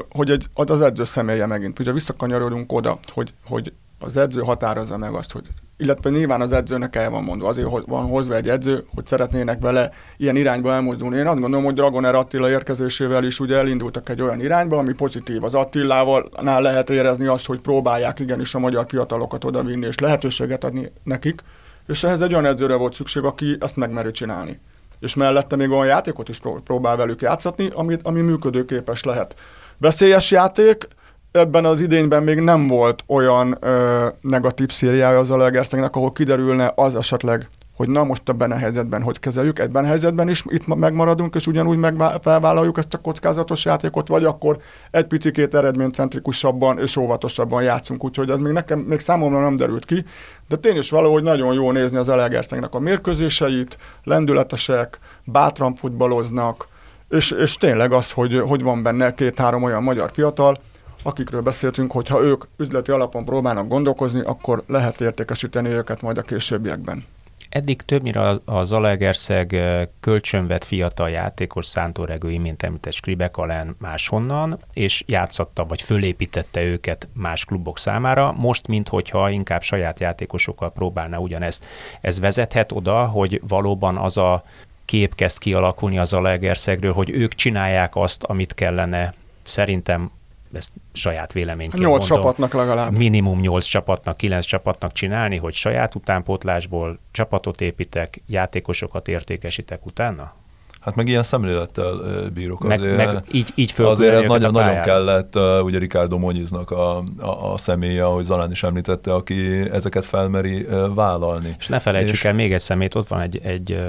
hogy egy, az edző személye megint. Ugye visszakanyarodunk oda, hogy, hogy az edző határozza meg azt, hogy illetve nyilván az edzőnek el van mondva, azért van hozva egy edző, hogy szeretnének vele ilyen irányba elmozdulni. Én azt gondolom, hogy Dragoner Attila érkezésével is ugye elindultak egy olyan irányba, ami pozitív. Az Attilával lehet érezni azt, hogy próbálják igenis a magyar fiatalokat odavinni, és lehetőséget adni nekik, és ehhez egy olyan edzőre volt szükség, aki ezt megmerő csinálni. És mellette még olyan játékot is próbál velük játszatni, ami, ami működőképes lehet. Veszélyes játék, ebben az idényben még nem volt olyan ö, negatív szériája az Alegerszegnek, ahol kiderülne az esetleg, hogy na most ebben a helyzetben hogy kezeljük, ebben a helyzetben is itt megmaradunk, és ugyanúgy meg felvállaljuk ezt a kockázatos játékot, vagy akkor egy picikét eredménycentrikusabban és óvatosabban játszunk, úgyhogy ez még nekem, még számomra nem derült ki, de tény is valahogy nagyon jó nézni az Alegerszegnek a mérkőzéseit, lendületesek, bátran futballoznak, és, és tényleg az, hogy, hogy van benne két-három olyan magyar fiatal, akikről beszéltünk, hogy ha ők üzleti alapon próbálnak gondolkozni, akkor lehet értékesíteni őket majd a későbbiekben. Eddig többnyire a Zalaegerszeg kölcsönvet fiatal játékos Szántóregő mint említett Skribek alán máshonnan, és játszatta vagy fölépítette őket más klubok számára. Most, minthogyha inkább saját játékosokkal próbálna ugyanezt. Ez vezethet oda, hogy valóban az a kép kezd kialakulni az Zalaegerszegről, hogy ők csinálják azt, amit kellene szerintem ezt saját véleményként Nyolc csapatnak legalább. Minimum nyolc csapatnak, kilenc csapatnak csinálni, hogy saját utánpótlásból csapatot építek, játékosokat értékesítek utána? Hát meg ilyen szemlélettel bírok. Meg, azért, meg így, így azért ez nagyon, nagyon kellett, ugye Ricardo Monyiznak a, a, a személye, ahogy Zalán is említette, aki ezeket felmeri vállalni. És ne felejtsük és... el még egy szemét, ott van egy, egy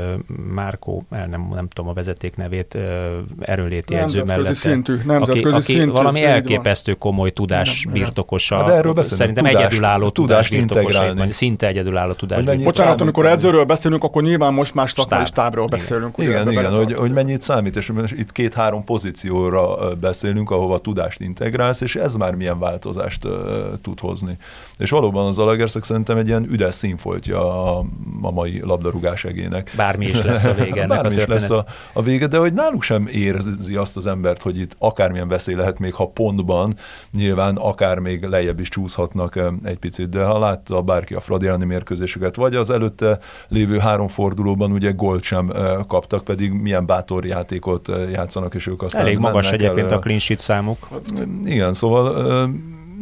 Márkó, el nem, nem tudom a vezeték nevét, erőléti edző mellett. Szintű, nemzetközi aki, aki szintű, valami elképesztő komoly tudás igen, birtokosa. Hát erről beszélünk, Szerintem tudás, egyedülálló tudás birtokosa, szinte egyedülálló tudás Bocsánat, amikor edzőről beszélünk, akkor nyilván most más szakmai stábról beszélünk. Igen, igen, hogy, hogy mennyit számít, és itt két-három pozícióra beszélünk, ahova tudást integrálsz, és ez már milyen változást tud hozni. És valóban az Zalaegerszeg szerintem egy ilyen üdes színfoltja a, a mai labdarúgás egének. Bármi is lesz a vége Bármi a is lesz a, a vége, de hogy náluk sem érzi azt az embert, hogy itt akármilyen veszély lehet, még ha pontban, nyilván akár még lejjebb is csúszhatnak egy picit, de ha látta bárki a Fradi mérkőzéseket, vagy az előtte lévő három fordulóban ugye gólt sem kaptak, pedig milyen bátor játékot játszanak, és ők aztán Elég magas egyébként el, a clean sheet számuk. Igen, szóval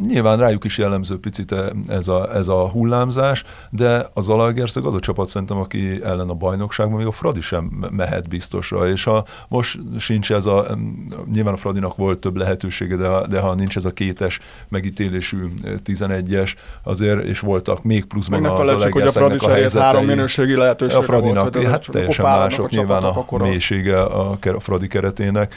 nyilván rájuk is jellemző picit ez a, ez a hullámzás, de az Alagerszeg az a csapat szerintem, aki ellen a bajnokságban még a Fradi sem mehet biztosra, és ha most sincs ez a, nyilván a Fradinak volt több lehetősége, de, ha, de ha nincs ez a kétes megítélésű 11-es, azért, és voltak még pluszban az Alagerszegnek hogy a Fradi a három minőségi lehetősége a Fradinak, volt, hát teljesen mások nyilván a, a mélysége a, a Fradi keretének,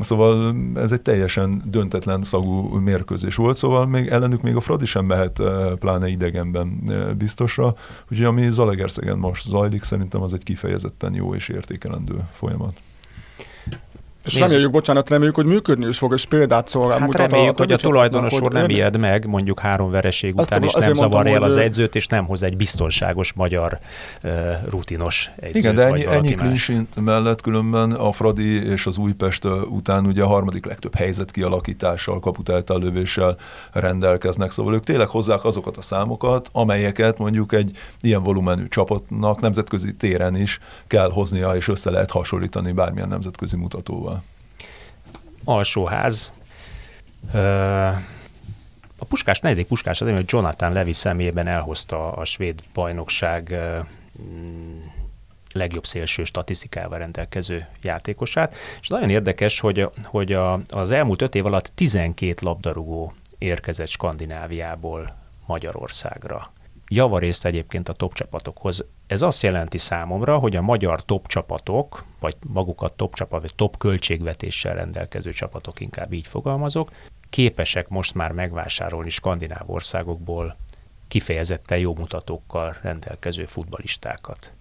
Szóval ez egy teljesen döntetlen szagú mérkőzés volt, szóval még ellenük még a Fradi sem mehet eh, pláne idegenben eh, biztosra, úgyhogy ami Zalegerszegen most zajlik, szerintem az egy kifejezetten jó és értékelendő folyamat. És Nézzük. reméljük, bocsánat, reméljük, hogy működni is fog, és példát szolgál. Hát reméljük, a hogy a tulajdonos úr nem ijed meg, mondjuk három vereség után, és nem zavarja el az edzőt, és nem hoz egy biztonságos magyar uh, rutinos edzőt. Igen, de ennyi, ennyi klinsint mellett különben a Fradi és az Újpest után ugye a harmadik legtöbb helyzet kialakítással, kaputáltálövéssel rendelkeznek, szóval ők tényleg hozzák azokat a számokat, amelyeket mondjuk egy ilyen volumenű csapatnak nemzetközi téren is kell hoznia, és össze lehet hasonlítani bármilyen nemzetközi mutatóval alsóház. A Puskás, negyedik Puskás az, hogy Jonathan Levy személyében elhozta a svéd bajnokság mm, legjobb szélső statisztikával rendelkező játékosát, és nagyon érdekes, hogy, hogy a, az elmúlt öt év alatt 12 labdarúgó érkezett Skandináviából Magyarországra javarészt egyébként a top csapatokhoz. Ez azt jelenti számomra, hogy a magyar top csapatok, vagy magukat top csapat, vagy top költségvetéssel rendelkező csapatok, inkább így fogalmazok, képesek most már megvásárolni skandináv országokból kifejezetten jó mutatókkal rendelkező futbalistákat.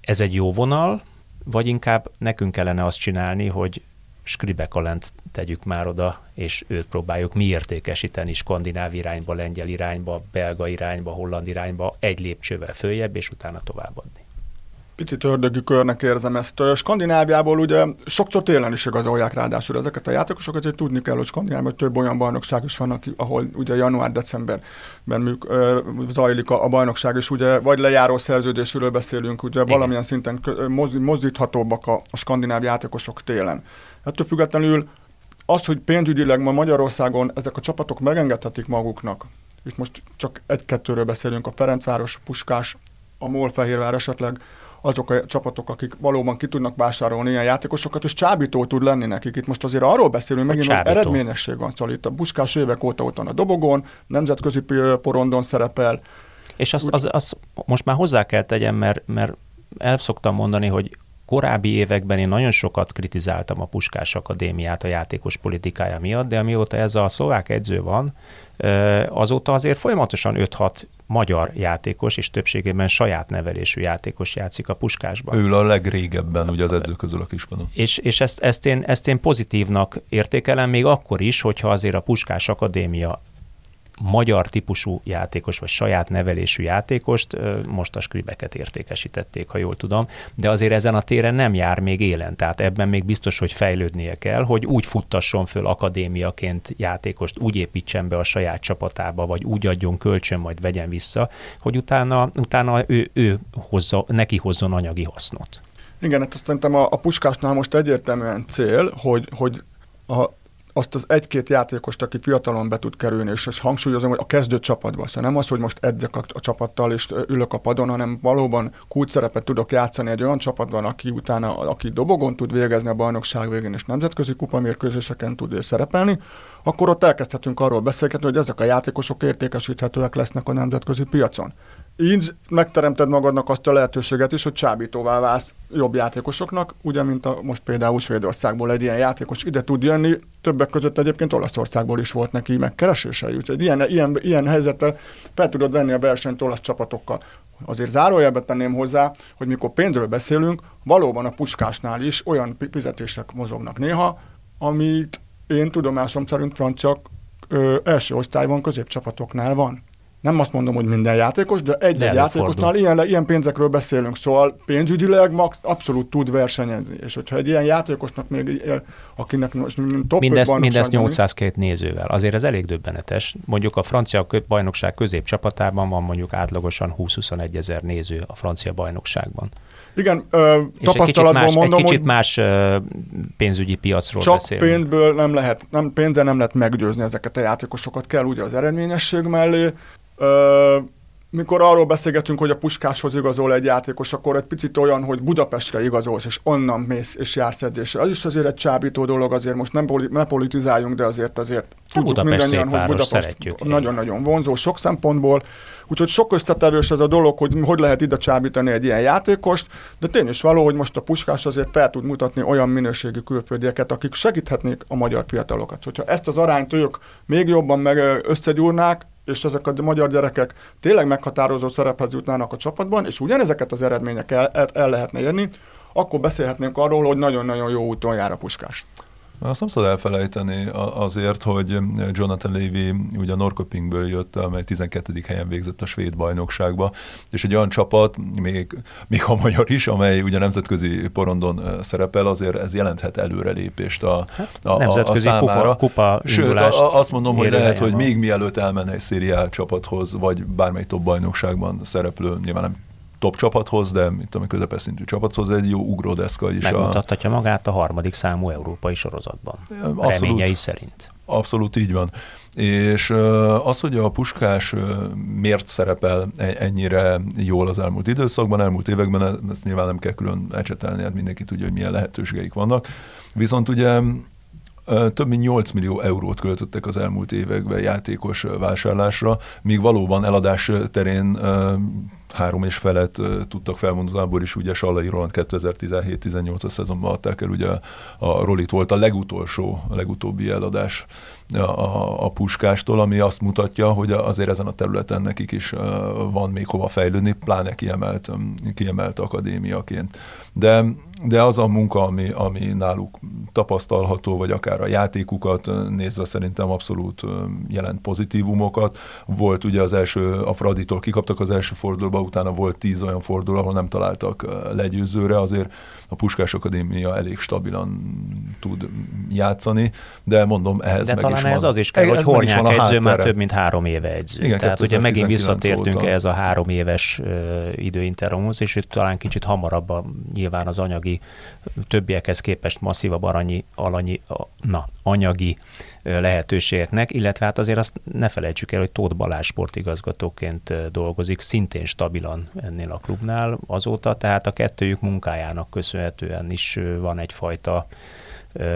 Ez egy jó vonal, vagy inkább nekünk kellene azt csinálni, hogy Skribekalent tegyük már oda, és őt próbáljuk mi értékesíteni skandináv irányba, lengyel irányba, belga irányba, holland irányba, egy lépcsővel följebb, és utána továbbadni. Picit ördögi körnek érzem ezt. Skandináviából ugye sokszor télen is igazolják ráadásul ezeket a játékosokat, hogy tudni kell, hogy Skandináviában több olyan bajnokság is van, ahol ugye január-decemberben zajlik a, a bajnokság, és ugye vagy lejáró szerződésről beszélünk, ugye Igen. valamilyen szinten mozdíthatóbbak a, a skandináv játékosok télen. Ettől függetlenül az, hogy pénzügyileg ma Magyarországon ezek a csapatok megengedhetik maguknak, itt most csak egy-kettőről beszélünk, a Ferencváros, Puskás, a Molfehérvár esetleg, azok a csapatok, akik valóban ki tudnak vásárolni ilyen játékosokat, és csábító tud lenni nekik. Itt most azért arról beszélünk, megint hogy eredményesség van, szóval itt a Buskás évek óta ott van a dobogón, nemzetközi porondon szerepel. És azt, az, az, most már hozzá kell tegyem, mert, mert el szoktam mondani, hogy korábbi években én nagyon sokat kritizáltam a Puskás Akadémiát a játékos politikája miatt, de amióta ez a szlovák edző van, azóta azért folyamatosan 5-6 magyar játékos, és többségében saját nevelésű játékos játszik a puskásban. Ő a legrégebben, ugye az edző közül a kispadon. És, és ezt, ezt, én, ezt én pozitívnak értékelem, még akkor is, hogyha azért a Puskás Akadémia magyar típusú játékos, vagy saját nevelésű játékost, most a skribeket értékesítették, ha jól tudom, de azért ezen a téren nem jár még élen, tehát ebben még biztos, hogy fejlődnie kell, hogy úgy futtasson föl akadémiaként játékost, úgy építsen be a saját csapatába, vagy úgy adjon kölcsön, majd vegyen vissza, hogy utána, utána ő, ő hozza, neki hozzon anyagi hasznot. Igen, hát azt szerintem a, a puskásnál most egyértelműen cél, hogy, hogy a azt az egy-két játékost, aki fiatalon be tud kerülni, és, és hangsúlyozom, hogy a kezdő csapatban. Szóval nem az, hogy most edzek a, a csapattal és ülök a padon, hanem valóban kulcs szerepet tudok játszani egy olyan csapatban, aki utána, aki dobogon tud végezni a bajnokság végén, és nemzetközi kupamérkőzéseken tud szerepelni, akkor ott elkezdhetünk arról beszélgetni, hogy ezek a játékosok értékesíthetőek lesznek a nemzetközi piacon így megteremted magadnak azt a lehetőséget is, hogy csábítóvá válsz jobb játékosoknak, ugye, mint a, most például Svédországból egy ilyen játékos ide tud jönni, többek között egyébként Olaszországból is volt neki megkeresése, úgyhogy ilyen, ilyen, ilyen helyzettel fel tudod venni a versenyt olasz csapatokkal. Azért zárójelbe tenném hozzá, hogy mikor pénzről beszélünk, valóban a puskásnál is olyan fizetések mozognak néha, amit én tudomásom szerint francia első osztályban középcsapatoknál van nem azt mondom, hogy minden játékos, de egy-egy játékosnál ilyen, ilyen pénzekről beszélünk, szóval pénzügyileg max, abszolút tud versenyezni. És hogyha egy ilyen játékosnak még, akinek most top Mindezt, mindezt 802 nézővel. Azért ez elég döbbenetes. Mondjuk a francia bajnokság középcsapatában van mondjuk átlagosan 20-21 ezer néző a francia bajnokságban. Igen, ö, tapasztalatból egy mondom, egy kicsit más ö, pénzügyi piacról csak beszélünk. pénzből nem lehet, nem, pénzzel nem lehet meggyőzni ezeket a játékosokat, kell ugye az eredményesség mellé, Ö, mikor arról beszélgetünk, hogy a puskáshoz igazol egy játékos, akkor egy picit olyan, hogy Budapestre igazolsz, és onnan mész és jársz edzésre. Az is azért egy csábító dolog, azért most nem, poli- ne politizáljunk, de azért azért tudjuk mindannyian, hogy Budapest nagyon-nagyon vonzó sok szempontból. Úgyhogy sok összetevős ez a dolog, hogy hogy lehet ide csábítani egy ilyen játékost, de tény is való, hogy most a puskás azért fel tud mutatni olyan minőségű külföldieket, akik segíthetnék a magyar fiatalokat. Hogyha ezt az arányt ők még jobban meg összegyúrnák, és ezek a magyar gyerekek tényleg meghatározó szerephez jutnának a csapatban, és ugyanezeket az eredmények el, el, el lehetne érni, akkor beszélhetnénk arról, hogy nagyon-nagyon jó úton jár a puskás. Azt nem szabad elfelejteni azért, hogy Jonathan Levy ugye a Norrköpingből jött, amely 12. helyen végzett a svéd bajnokságba, és egy olyan csapat, még, még a magyar is, amely ugye nemzetközi porondon szerepel, azért ez jelenthet előrelépést a, hát, a, nemzetközi a számára. Kupa, kupa Sőt, a, azt mondom, hogy lehet, hogy még mielőtt elmenne egy szériál csapathoz, vagy bármely top bajnokságban szereplő, nyilván nem top csapathoz, de mint tudom, közepes szintű csapathoz egy jó ugródeszka is. Megmutathatja a... magát a harmadik számú európai sorozatban. Abszolút, reményei szerint. Abszolút így van. És az, hogy a puskás miért szerepel e- ennyire jól az elmúlt időszakban, elmúlt években, ezt nyilván nem kell külön ecsetelni, hát mindenki tudja, hogy milyen lehetőségeik vannak. Viszont ugye több mint 8 millió eurót költöttek az elmúlt években játékos vásárlásra, míg valóban eladás terén három és felet tudtak felmondani, abból is ugye Sallai Roland 2017-18-as szezonban adták el, ugye a Rolit volt a legutolsó, a legutóbbi eladás a, a puskástól, ami azt mutatja, hogy azért ezen a területen nekik is van még hova fejlődni, pláne kiemelt, kiemelt akadémiaként. De, de az a munka, ami, ami náluk tapasztalható, vagy akár a játékukat nézve szerintem abszolút jelent pozitívumokat. Volt ugye az első, a Fraditól kikaptak az első fordulóba, utána volt tíz olyan forduló, ahol nem találtak legyőzőre, azért a Puskás Akadémia elég stabilan tud játszani, de mondom, ehhez de meg talán ez az is kell, hogy Hornyák edző már több mint három éve edző. Igen, Tehát ugye megint visszatértünk óta. ez a három éves időinterrumhoz, és itt talán kicsit hamarabb a, nyilván az anyagi többiekhez képest masszívabb aranyi, alanyi, a, na, anyagi lehetőségeknek, illetve hát azért azt ne felejtsük el, hogy Tóth Balázs sportigazgatóként dolgozik, szintén stabilan ennél a klubnál azóta, tehát a kettőjük munkájának köszönhetően is van egyfajta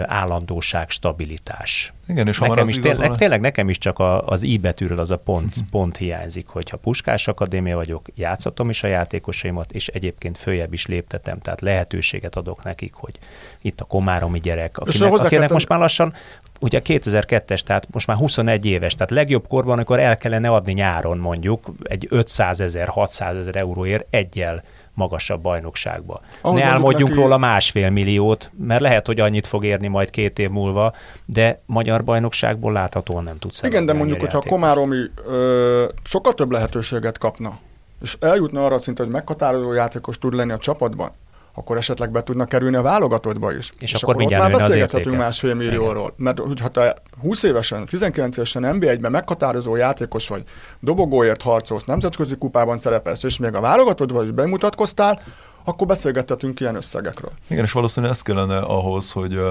állandóság, stabilitás. Igen, és nekem is, tényleg, tényleg nekem is csak a, az I betűről az a pont, pont hiányzik, hogyha Puskás Akadémia vagyok, játszatom is a játékosaimat, és egyébként följebb is léptetem, tehát lehetőséget adok nekik, hogy itt a komáromi gyerek, akinek, akinek most már lassan ugye 2002-es, tehát most már 21 éves, tehát legjobb korban, amikor el kellene adni nyáron mondjuk egy 500 ezer, 600 ezer euróért egyel magasabb bajnokságba. Ahogy ne álmodjunk neki... róla másfél milliót, mert lehet, hogy annyit fog érni majd két év múlva, de magyar bajnokságból láthatóan nem tudsz Igen, de mondjuk, hogyha a Komáromi ö, sokkal több lehetőséget kapna, és eljutna arra szinte, hogy meghatározó játékos tud lenni a csapatban, akkor esetleg be tudnak kerülni a válogatottba is. És, és akkor, akkor mindjárt már beszélgethetünk másfél millióról. Mert ha te 20 évesen, 19 évesen NBA-ben meghatározó játékos vagy, dobogóért harcolsz, nemzetközi kupában szerepelsz, és még a válogatottba is bemutatkoztál, akkor beszélgethetünk ilyen összegekről. Igen, és valószínűleg ez kellene ahhoz, hogy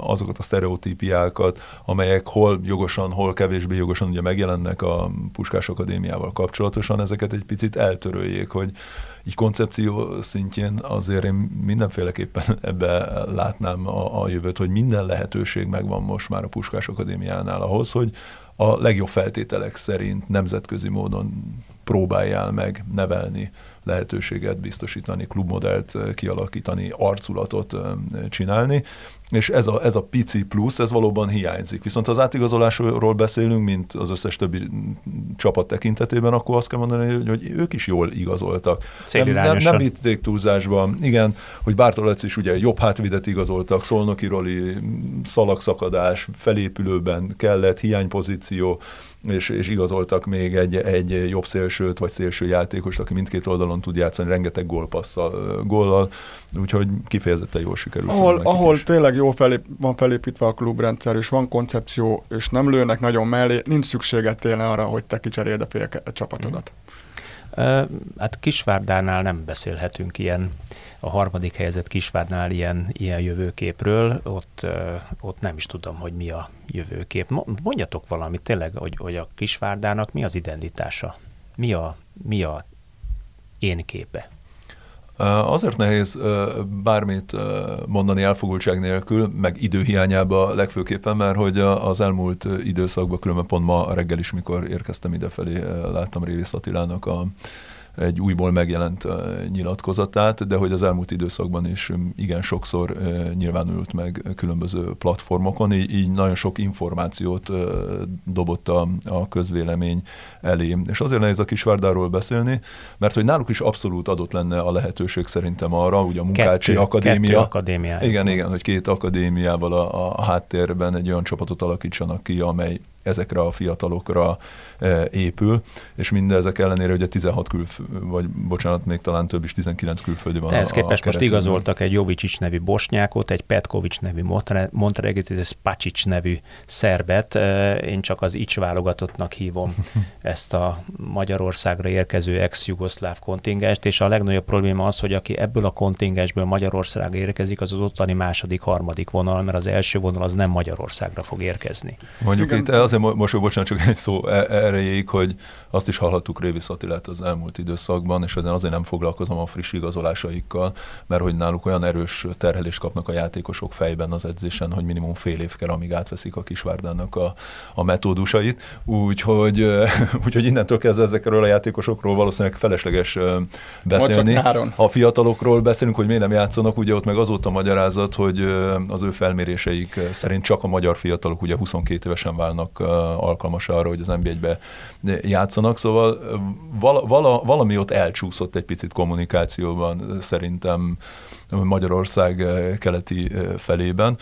azokat a sztereotípiákat, amelyek hol jogosan, hol kevésbé jogosan ugye megjelennek a Puskás Akadémiával kapcsolatosan, ezeket egy picit eltöröljék, hogy így koncepció szintjén azért én mindenféleképpen ebbe látnám a, a jövőt, hogy minden lehetőség megvan most már a Puskás Akadémiánál ahhoz, hogy a legjobb feltételek szerint nemzetközi módon próbáljál meg nevelni lehetőséget biztosítani, klubmodellt kialakítani, arculatot csinálni, és ez a, ez a pici plusz, ez valóban hiányzik. Viszont ha az átigazolásról beszélünk, mint az összes többi csapat tekintetében, akkor azt kell mondani, hogy, hogy ők is jól igazoltak. Nem, nem, nem vitték túlzásba. Igen, hogy Bártolec is ugye jobb hátvidet igazoltak, Szolnoki Roli, szalagszakadás, felépülőben kellett, hiánypozíció, és, és igazoltak még egy, egy jobb szélsőt, vagy szélső játékost, aki mindkét oldalon tud játszani, rengeteg gólpasszal, góllal, úgyhogy kifejezetten jól sikerült. Ahol, ahol tényleg jól felép, van felépítve a klubrendszer, és van koncepció, és nem lőnek nagyon mellé, nincs szükséged tényleg arra, hogy te kicseréld a fél csapatodat. Mm. Hát Kisvárdánál nem beszélhetünk ilyen a harmadik helyzet Kisvárnál ilyen, ilyen jövőképről, ott, ott nem is tudom, hogy mi a jövőkép. Mondjatok valamit tényleg, hogy, hogy a Kisvárdának mi az identitása? Mi a, mi a én képe? Azért nehéz bármit mondani elfogultság nélkül, meg időhiányába legfőképpen, mert hogy az elmúlt időszakban, különben pont ma reggel is, mikor érkeztem idefelé, láttam Révész Attilának a egy újból megjelent nyilatkozatát, de hogy az elmúlt időszakban is igen sokszor nyilvánult meg különböző platformokon, így, így nagyon sok információt dobott a, a közvélemény elé. És azért nehéz a Kisvárdáról beszélni, mert hogy náluk is abszolút adott lenne a lehetőség szerintem arra, ugye a Munkácsi kettő, Akadémia. Kettő akadémia. Igen, igen, hogy két akadémiával a, a háttérben egy olyan csapatot alakítsanak ki, amely ezekre a fiatalokra e, épül, és mindezek ellenére ugye 16 külf, vagy bocsánat, még talán több is, 19 külföldi van. Ehhez képest most igazoltak egy Jovicsics nevű bosnyákot, egy Petkovics nevű Montenegrit, egy Spacsics nevű szerbet. E, én csak az Ics válogatottnak hívom ezt a Magyarországra érkező ex-jugoszláv kontingest, és a legnagyobb probléma az, hogy aki ebből a kontingensből Magyarországra érkezik, az az ottani második, harmadik vonal, mert az első vonal az nem Magyarországra fog érkezni. Mondjuk Igen. itt azért most, bocsánat, csak egy szó e, erejéig, hogy azt is hallhattuk Révi Attilát az elmúlt időszakban, és azért nem foglalkozom a friss igazolásaikkal, mert hogy náluk olyan erős terhelést kapnak a játékosok fejben az edzésen, hogy minimum fél év kell, amíg átveszik a Kisvárdának a, a metódusait. Úgyhogy, úgyhogy innentől kezdve ezekről a játékosokról valószínűleg felesleges beszélni. A fiatalokról beszélünk, hogy miért nem játszanak, ugye ott meg azóta magyarázat, hogy az ő felméréseik szerint csak a magyar fiatalok ugye 22 évesen válnak alkalmas arra, hogy az NB1-be játszanak, szóval vala, valami ott elcsúszott egy picit kommunikációban szerintem Magyarország keleti felében.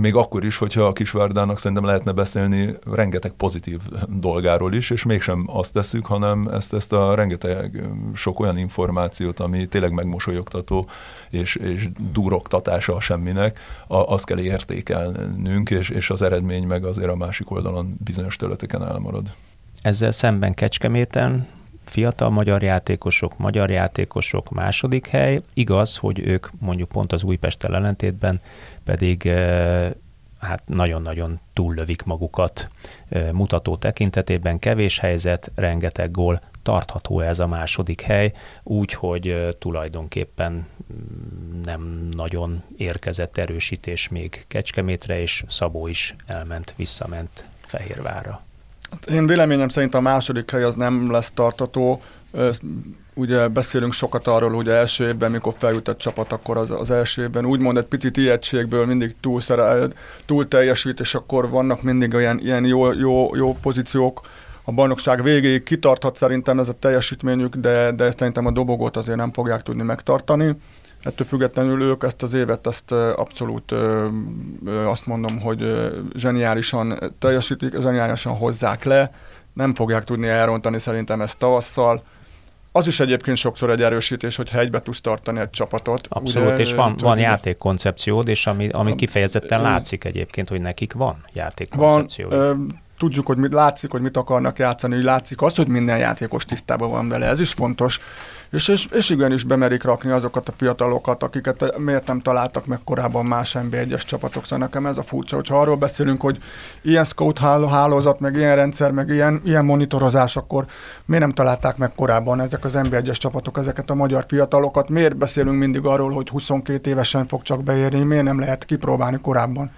Még akkor is, hogyha a Kisvárdának szerintem lehetne beszélni rengeteg pozitív dolgáról is, és mégsem azt tesszük, hanem ezt, ezt a rengeteg sok olyan információt, ami tényleg megmosolyogtató, és, és duroktatása a semminek, a, azt kell értékelnünk, és, és az eredmény meg azért a másik oldalon bizonyos területeken elmarad. Ezzel szemben Kecskeméten fiatal magyar játékosok, magyar játékosok második hely. Igaz, hogy ők mondjuk pont az Újpesttel ellentétben pedig eh, hát nagyon-nagyon túllövik magukat eh, mutató tekintetében. Kevés helyzet, rengeteg gól, tartható ez a második hely, úgyhogy tulajdonképpen mm, nem nagyon érkezett erősítés még Kecskemétre, és Szabó is elment, visszament Fehérvárra. Hát én véleményem szerint a második hely az nem lesz tartató. Ugye beszélünk sokat arról, hogy első évben, mikor feljut egy csapat, akkor az, az első évben úgymond egy picit ijegységből mindig túl, szerel, túl teljesít, és akkor vannak mindig olyan ilyen jó, jó, jó pozíciók, a bajnokság végéig kitarthat szerintem ez a teljesítményük, de, de szerintem a dobogót azért nem fogják tudni megtartani. Ettől függetlenül ők ezt az évet ezt abszolút azt mondom, hogy zseniálisan teljesítik, zseniálisan hozzák le, nem fogják tudni elrontani szerintem ezt tavasszal. Az is egyébként sokszor egy erősítés, hogyha egybe tudsz tartani egy csapatot. Abszolút, ugye, és van, van játékkoncepciód, és ami, ami kifejezetten látszik egyébként, hogy nekik van játékkoncepció. Van, tudjuk, hogy mit látszik, hogy mit akarnak játszani, hogy látszik az, hogy minden játékos tisztában van vele, ez is fontos. És, és, és igenis bemerik rakni azokat a fiatalokat, akiket miért nem találtak meg korábban más NB1-es csapatok. Szóval nekem ez a furcsa, hogyha arról beszélünk, hogy ilyen scout hálózat, meg ilyen rendszer, meg ilyen, ilyen monitorozás, akkor miért nem találták meg korábban ezek az NB1-es csapatok, ezeket a magyar fiatalokat? Miért beszélünk mindig arról, hogy 22 évesen fog csak beérni, miért nem lehet kipróbálni korábban?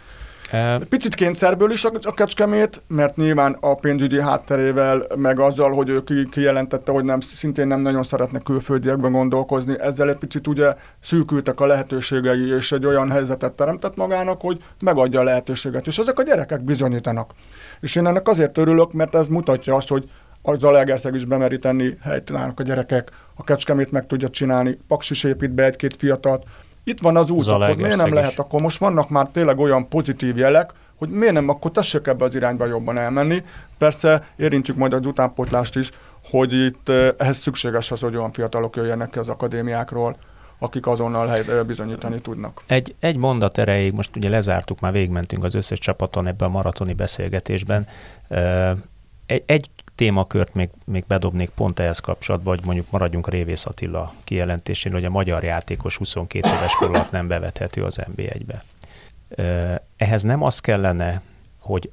Picit kényszerből is a Kecskemét, mert nyilván a pénzügyi hátterével, meg azzal, hogy ő kijelentette, hogy nem, szintén nem nagyon szeretne külföldiekben gondolkozni, ezzel egy picit ugye szűkültek a lehetőségei, és egy olyan helyzetet teremtett magának, hogy megadja a lehetőséget. És ezek a gyerekek bizonyítanak. És én ennek azért örülök, mert ez mutatja azt, hogy a Zalaegerszeg is bemeri tenni helytelenek a gyerekek, a Kecskemét meg tudja csinálni, Paksis épít be egy-két fiatalt, itt van az út, akkor miért nem lehet, akkor most vannak már tényleg olyan pozitív jelek, hogy miért nem, akkor tessék ebbe az irányba jobban elmenni. Persze érintjük majd az utánpótlást is, hogy itt eh, ehhez szükséges az, hogy olyan fiatalok jöjjenek ki az akadémiákról, akik azonnal hely, eh, bizonyítani tudnak. Egy, egy mondat erejéig, most ugye lezártuk, már végmentünk az összes csapaton ebben a maratoni beszélgetésben. Eh, egy, egy témakört még, még bedobnék pont ehhez kapcsolatban, vagy mondjuk maradjunk Révész Attila kijelentésén, hogy a magyar játékos 22 éves kor alatt nem bevethető az NB1-be. Ehhez nem az kellene, hogy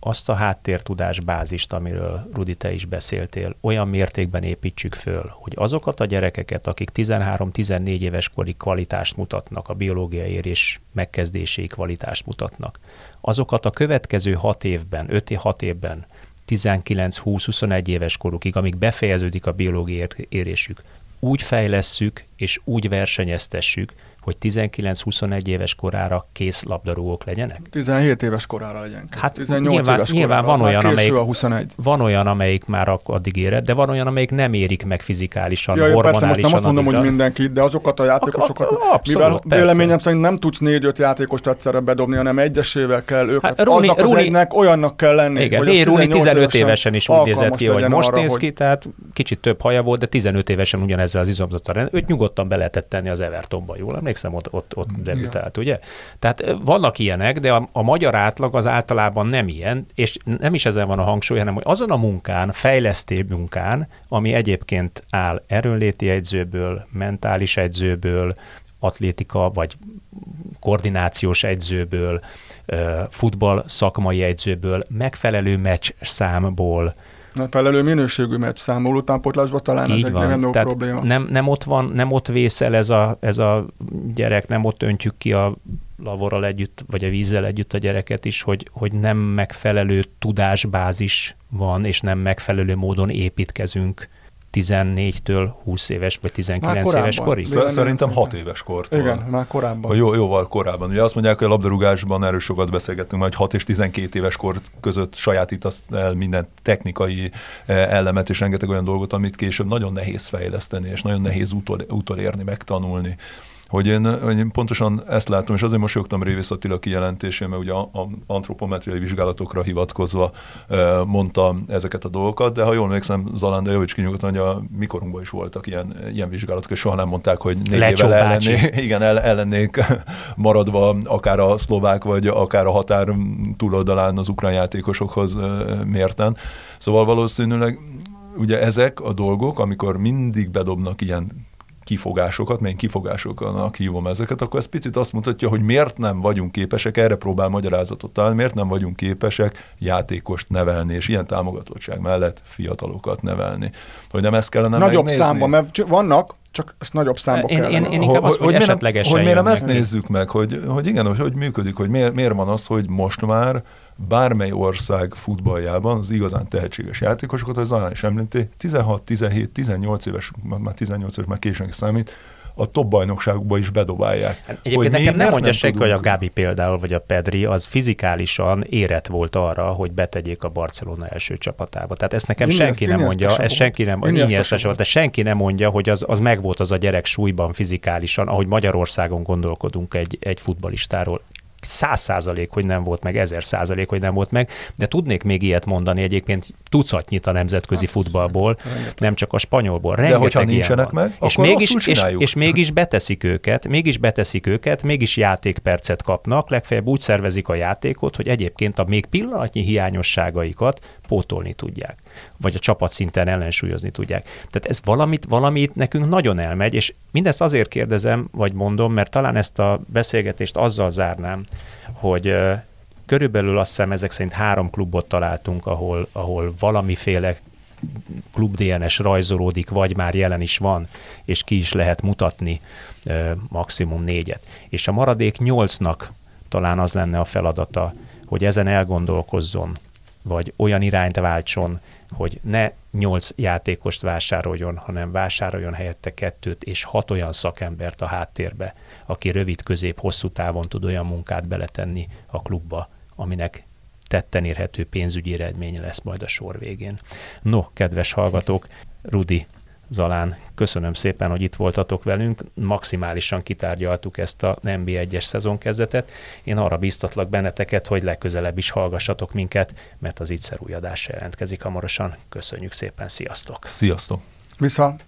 azt a háttértudás bázist, amiről Rudi, te is beszéltél, olyan mértékben építsük föl, hogy azokat a gyerekeket, akik 13-14 éves kori kvalitást mutatnak, a biológiai érés megkezdéséig kvalitást mutatnak, azokat a következő 6 évben, 5-6 évben 19-20-21 éves korukig, amíg befejeződik a biológiai érésük, úgy fejlesszük és úgy versenyeztessük, hogy 19-21 éves korára kész labdarúgók legyenek? 17 éves korára legyen. Hát 18 nyilván, éves nyilván korára, van olyan, amelyik, a 21. van olyan, amelyik már addig éred, de van olyan, amelyik nem érik meg fizikálisan, ja, hormonálisan. Persze, most nem azt mondom, addigra. hogy mindenki, de azokat a játékosokat, a, a, abszolút, mivel persze. véleményem szerint nem tudsz 4-5 játékost egyszerre bedobni, hanem egyesével kell őket. Hát, Runi, aznak az Runi, egynek olyannak kell lenni, igen, hogy Runi 15 évesen is úgy nézett ki, hogy most néz ki, tehát kicsit több haja volt, de 15 évesen ugyanezzel az izomzattal. Őt nyugodtan be lehetett tenni az Evertonba, jól emlékszem, ott, ott, ott debütált, ugye? Tehát vannak ilyenek, de a, a magyar átlag az általában nem ilyen, és nem is ezen van a hangsúly, hanem hogy azon a munkán, fejlesztő munkán, ami egyébként áll erőnléti egyzőből, mentális egyzőből, atlétika vagy koordinációs egyzőből, futball szakmai edzőből, megfelelő meccs számból, megfelelő minőségű meccs számol utánpotlásba talán Így van. nem Tehát probléma. Nem, nem, ott van, nem ott vészel ez a, ez a gyerek, nem ott öntjük ki a lavorral együtt, vagy a vízzel együtt a gyereket is, hogy, hogy nem megfelelő tudásbázis van, és nem megfelelő módon építkezünk 14-től 20 éves vagy 19 éves korig? Szerintem 6 éves kortól. Igen, már korábban. Jó, jóval korábban. Ugye azt mondják, hogy a labdarúgásban erről sokat beszélgettünk, hogy 6 és 12 éves kor között sajátítasz el minden technikai eh, elemet és rengeteg olyan dolgot, amit később nagyon nehéz fejleszteni, és nagyon nehéz utol, utolérni, megtanulni hogy én, én pontosan ezt látom, és azért mosolyogtam Révész Attila kijelentésén, mert ugye antropometriai vizsgálatokra hivatkozva e, mondta ezeket a dolgokat, de ha jól emlékszem, Zalán, de Jovics kinyugodtan, hogy a mikorunkban is voltak ilyen, ilyen vizsgálatok, és soha nem mondták, hogy négy évvel ellennék, igen, el, ellennék maradva akár a szlovák, vagy akár a határ túloldalán az ukrán játékosokhoz mérten. Szóval valószínűleg ugye ezek a dolgok, amikor mindig bedobnak ilyen kifogásokat, milyen kifogásoknak hívom ezeket, akkor ez picit azt mutatja, hogy miért nem vagyunk képesek, erre próbál magyarázatot találni, miért nem vagyunk képesek játékost nevelni, és ilyen támogatottság mellett fiatalokat nevelni. Hogy nem ezt kellene Nagyobb megnézni? számban, mert vannak, csak ezt nagyobb számba én, kellene. Én, én inkább azt, hogy, hogy, hogy, hogy miért nem ezt nézzük meg, hogy, hogy igen, hogy hogy működik, hogy miért, miért van az, hogy most már bármely ország futballjában az igazán tehetséges játékosokat, az Zalán is említi, 16, 17, 18 éves, már 18 éves már későn számít, a top bajnokságokba is bedobálják. Hát egyébként nekem nem mondja senki, hogy a Gábi például, vagy a Pedri, az fizikálisan érett volt arra, hogy betegyék a Barcelona első csapatába. Tehát ezt nekem Iniesta, senki nem mondja, ez senki nem, Iniesta de senki nem mondja, hogy az, az megvolt az a gyerek súlyban fizikálisan, ahogy Magyarországon gondolkodunk egy, egy futbalistáról száz százalék, hogy nem volt meg, ezer százalék, hogy nem volt meg, de tudnék még ilyet mondani egyébként tucatnyit a nemzetközi hát, futballból, rengeteg. nem csak a spanyolból. Rengeteg de hogyha nincsenek meg, és akkor mégis, és, és mégis beteszik őket, mégis beteszik őket, mégis játékpercet kapnak, legfeljebb úgy szervezik a játékot, hogy egyébként a még pillanatnyi hiányosságaikat pótolni tudják, vagy a csapatszinten ellensúlyozni tudják. Tehát ez valamit, valamit nekünk nagyon elmegy, és mindezt azért kérdezem, vagy mondom, mert talán ezt a beszélgetést azzal zárnám, hogy körülbelül azt hiszem ezek szerint három klubot találtunk, ahol, ahol valamiféle klub DNS rajzolódik, vagy már jelen is van, és ki is lehet mutatni maximum négyet. És a maradék nyolcnak talán az lenne a feladata, hogy ezen elgondolkozzon, vagy olyan irányt váltson, hogy ne nyolc játékost vásároljon, hanem vásároljon helyette kettőt és hat olyan szakembert a háttérbe, aki rövid, közép, hosszú távon tud olyan munkát beletenni a klubba, aminek tetten érhető pénzügyi eredmény lesz majd a sor végén. No, kedves hallgatók, Rudi, Zalán, köszönöm szépen, hogy itt voltatok velünk. Maximálisan kitárgyaltuk ezt a NB1-es szezonkezdetet. Én arra biztatlak benneteket, hogy legközelebb is hallgassatok minket, mert az itt új adás jelentkezik hamarosan. Köszönjük szépen, sziasztok! Sziasztok! Viszont!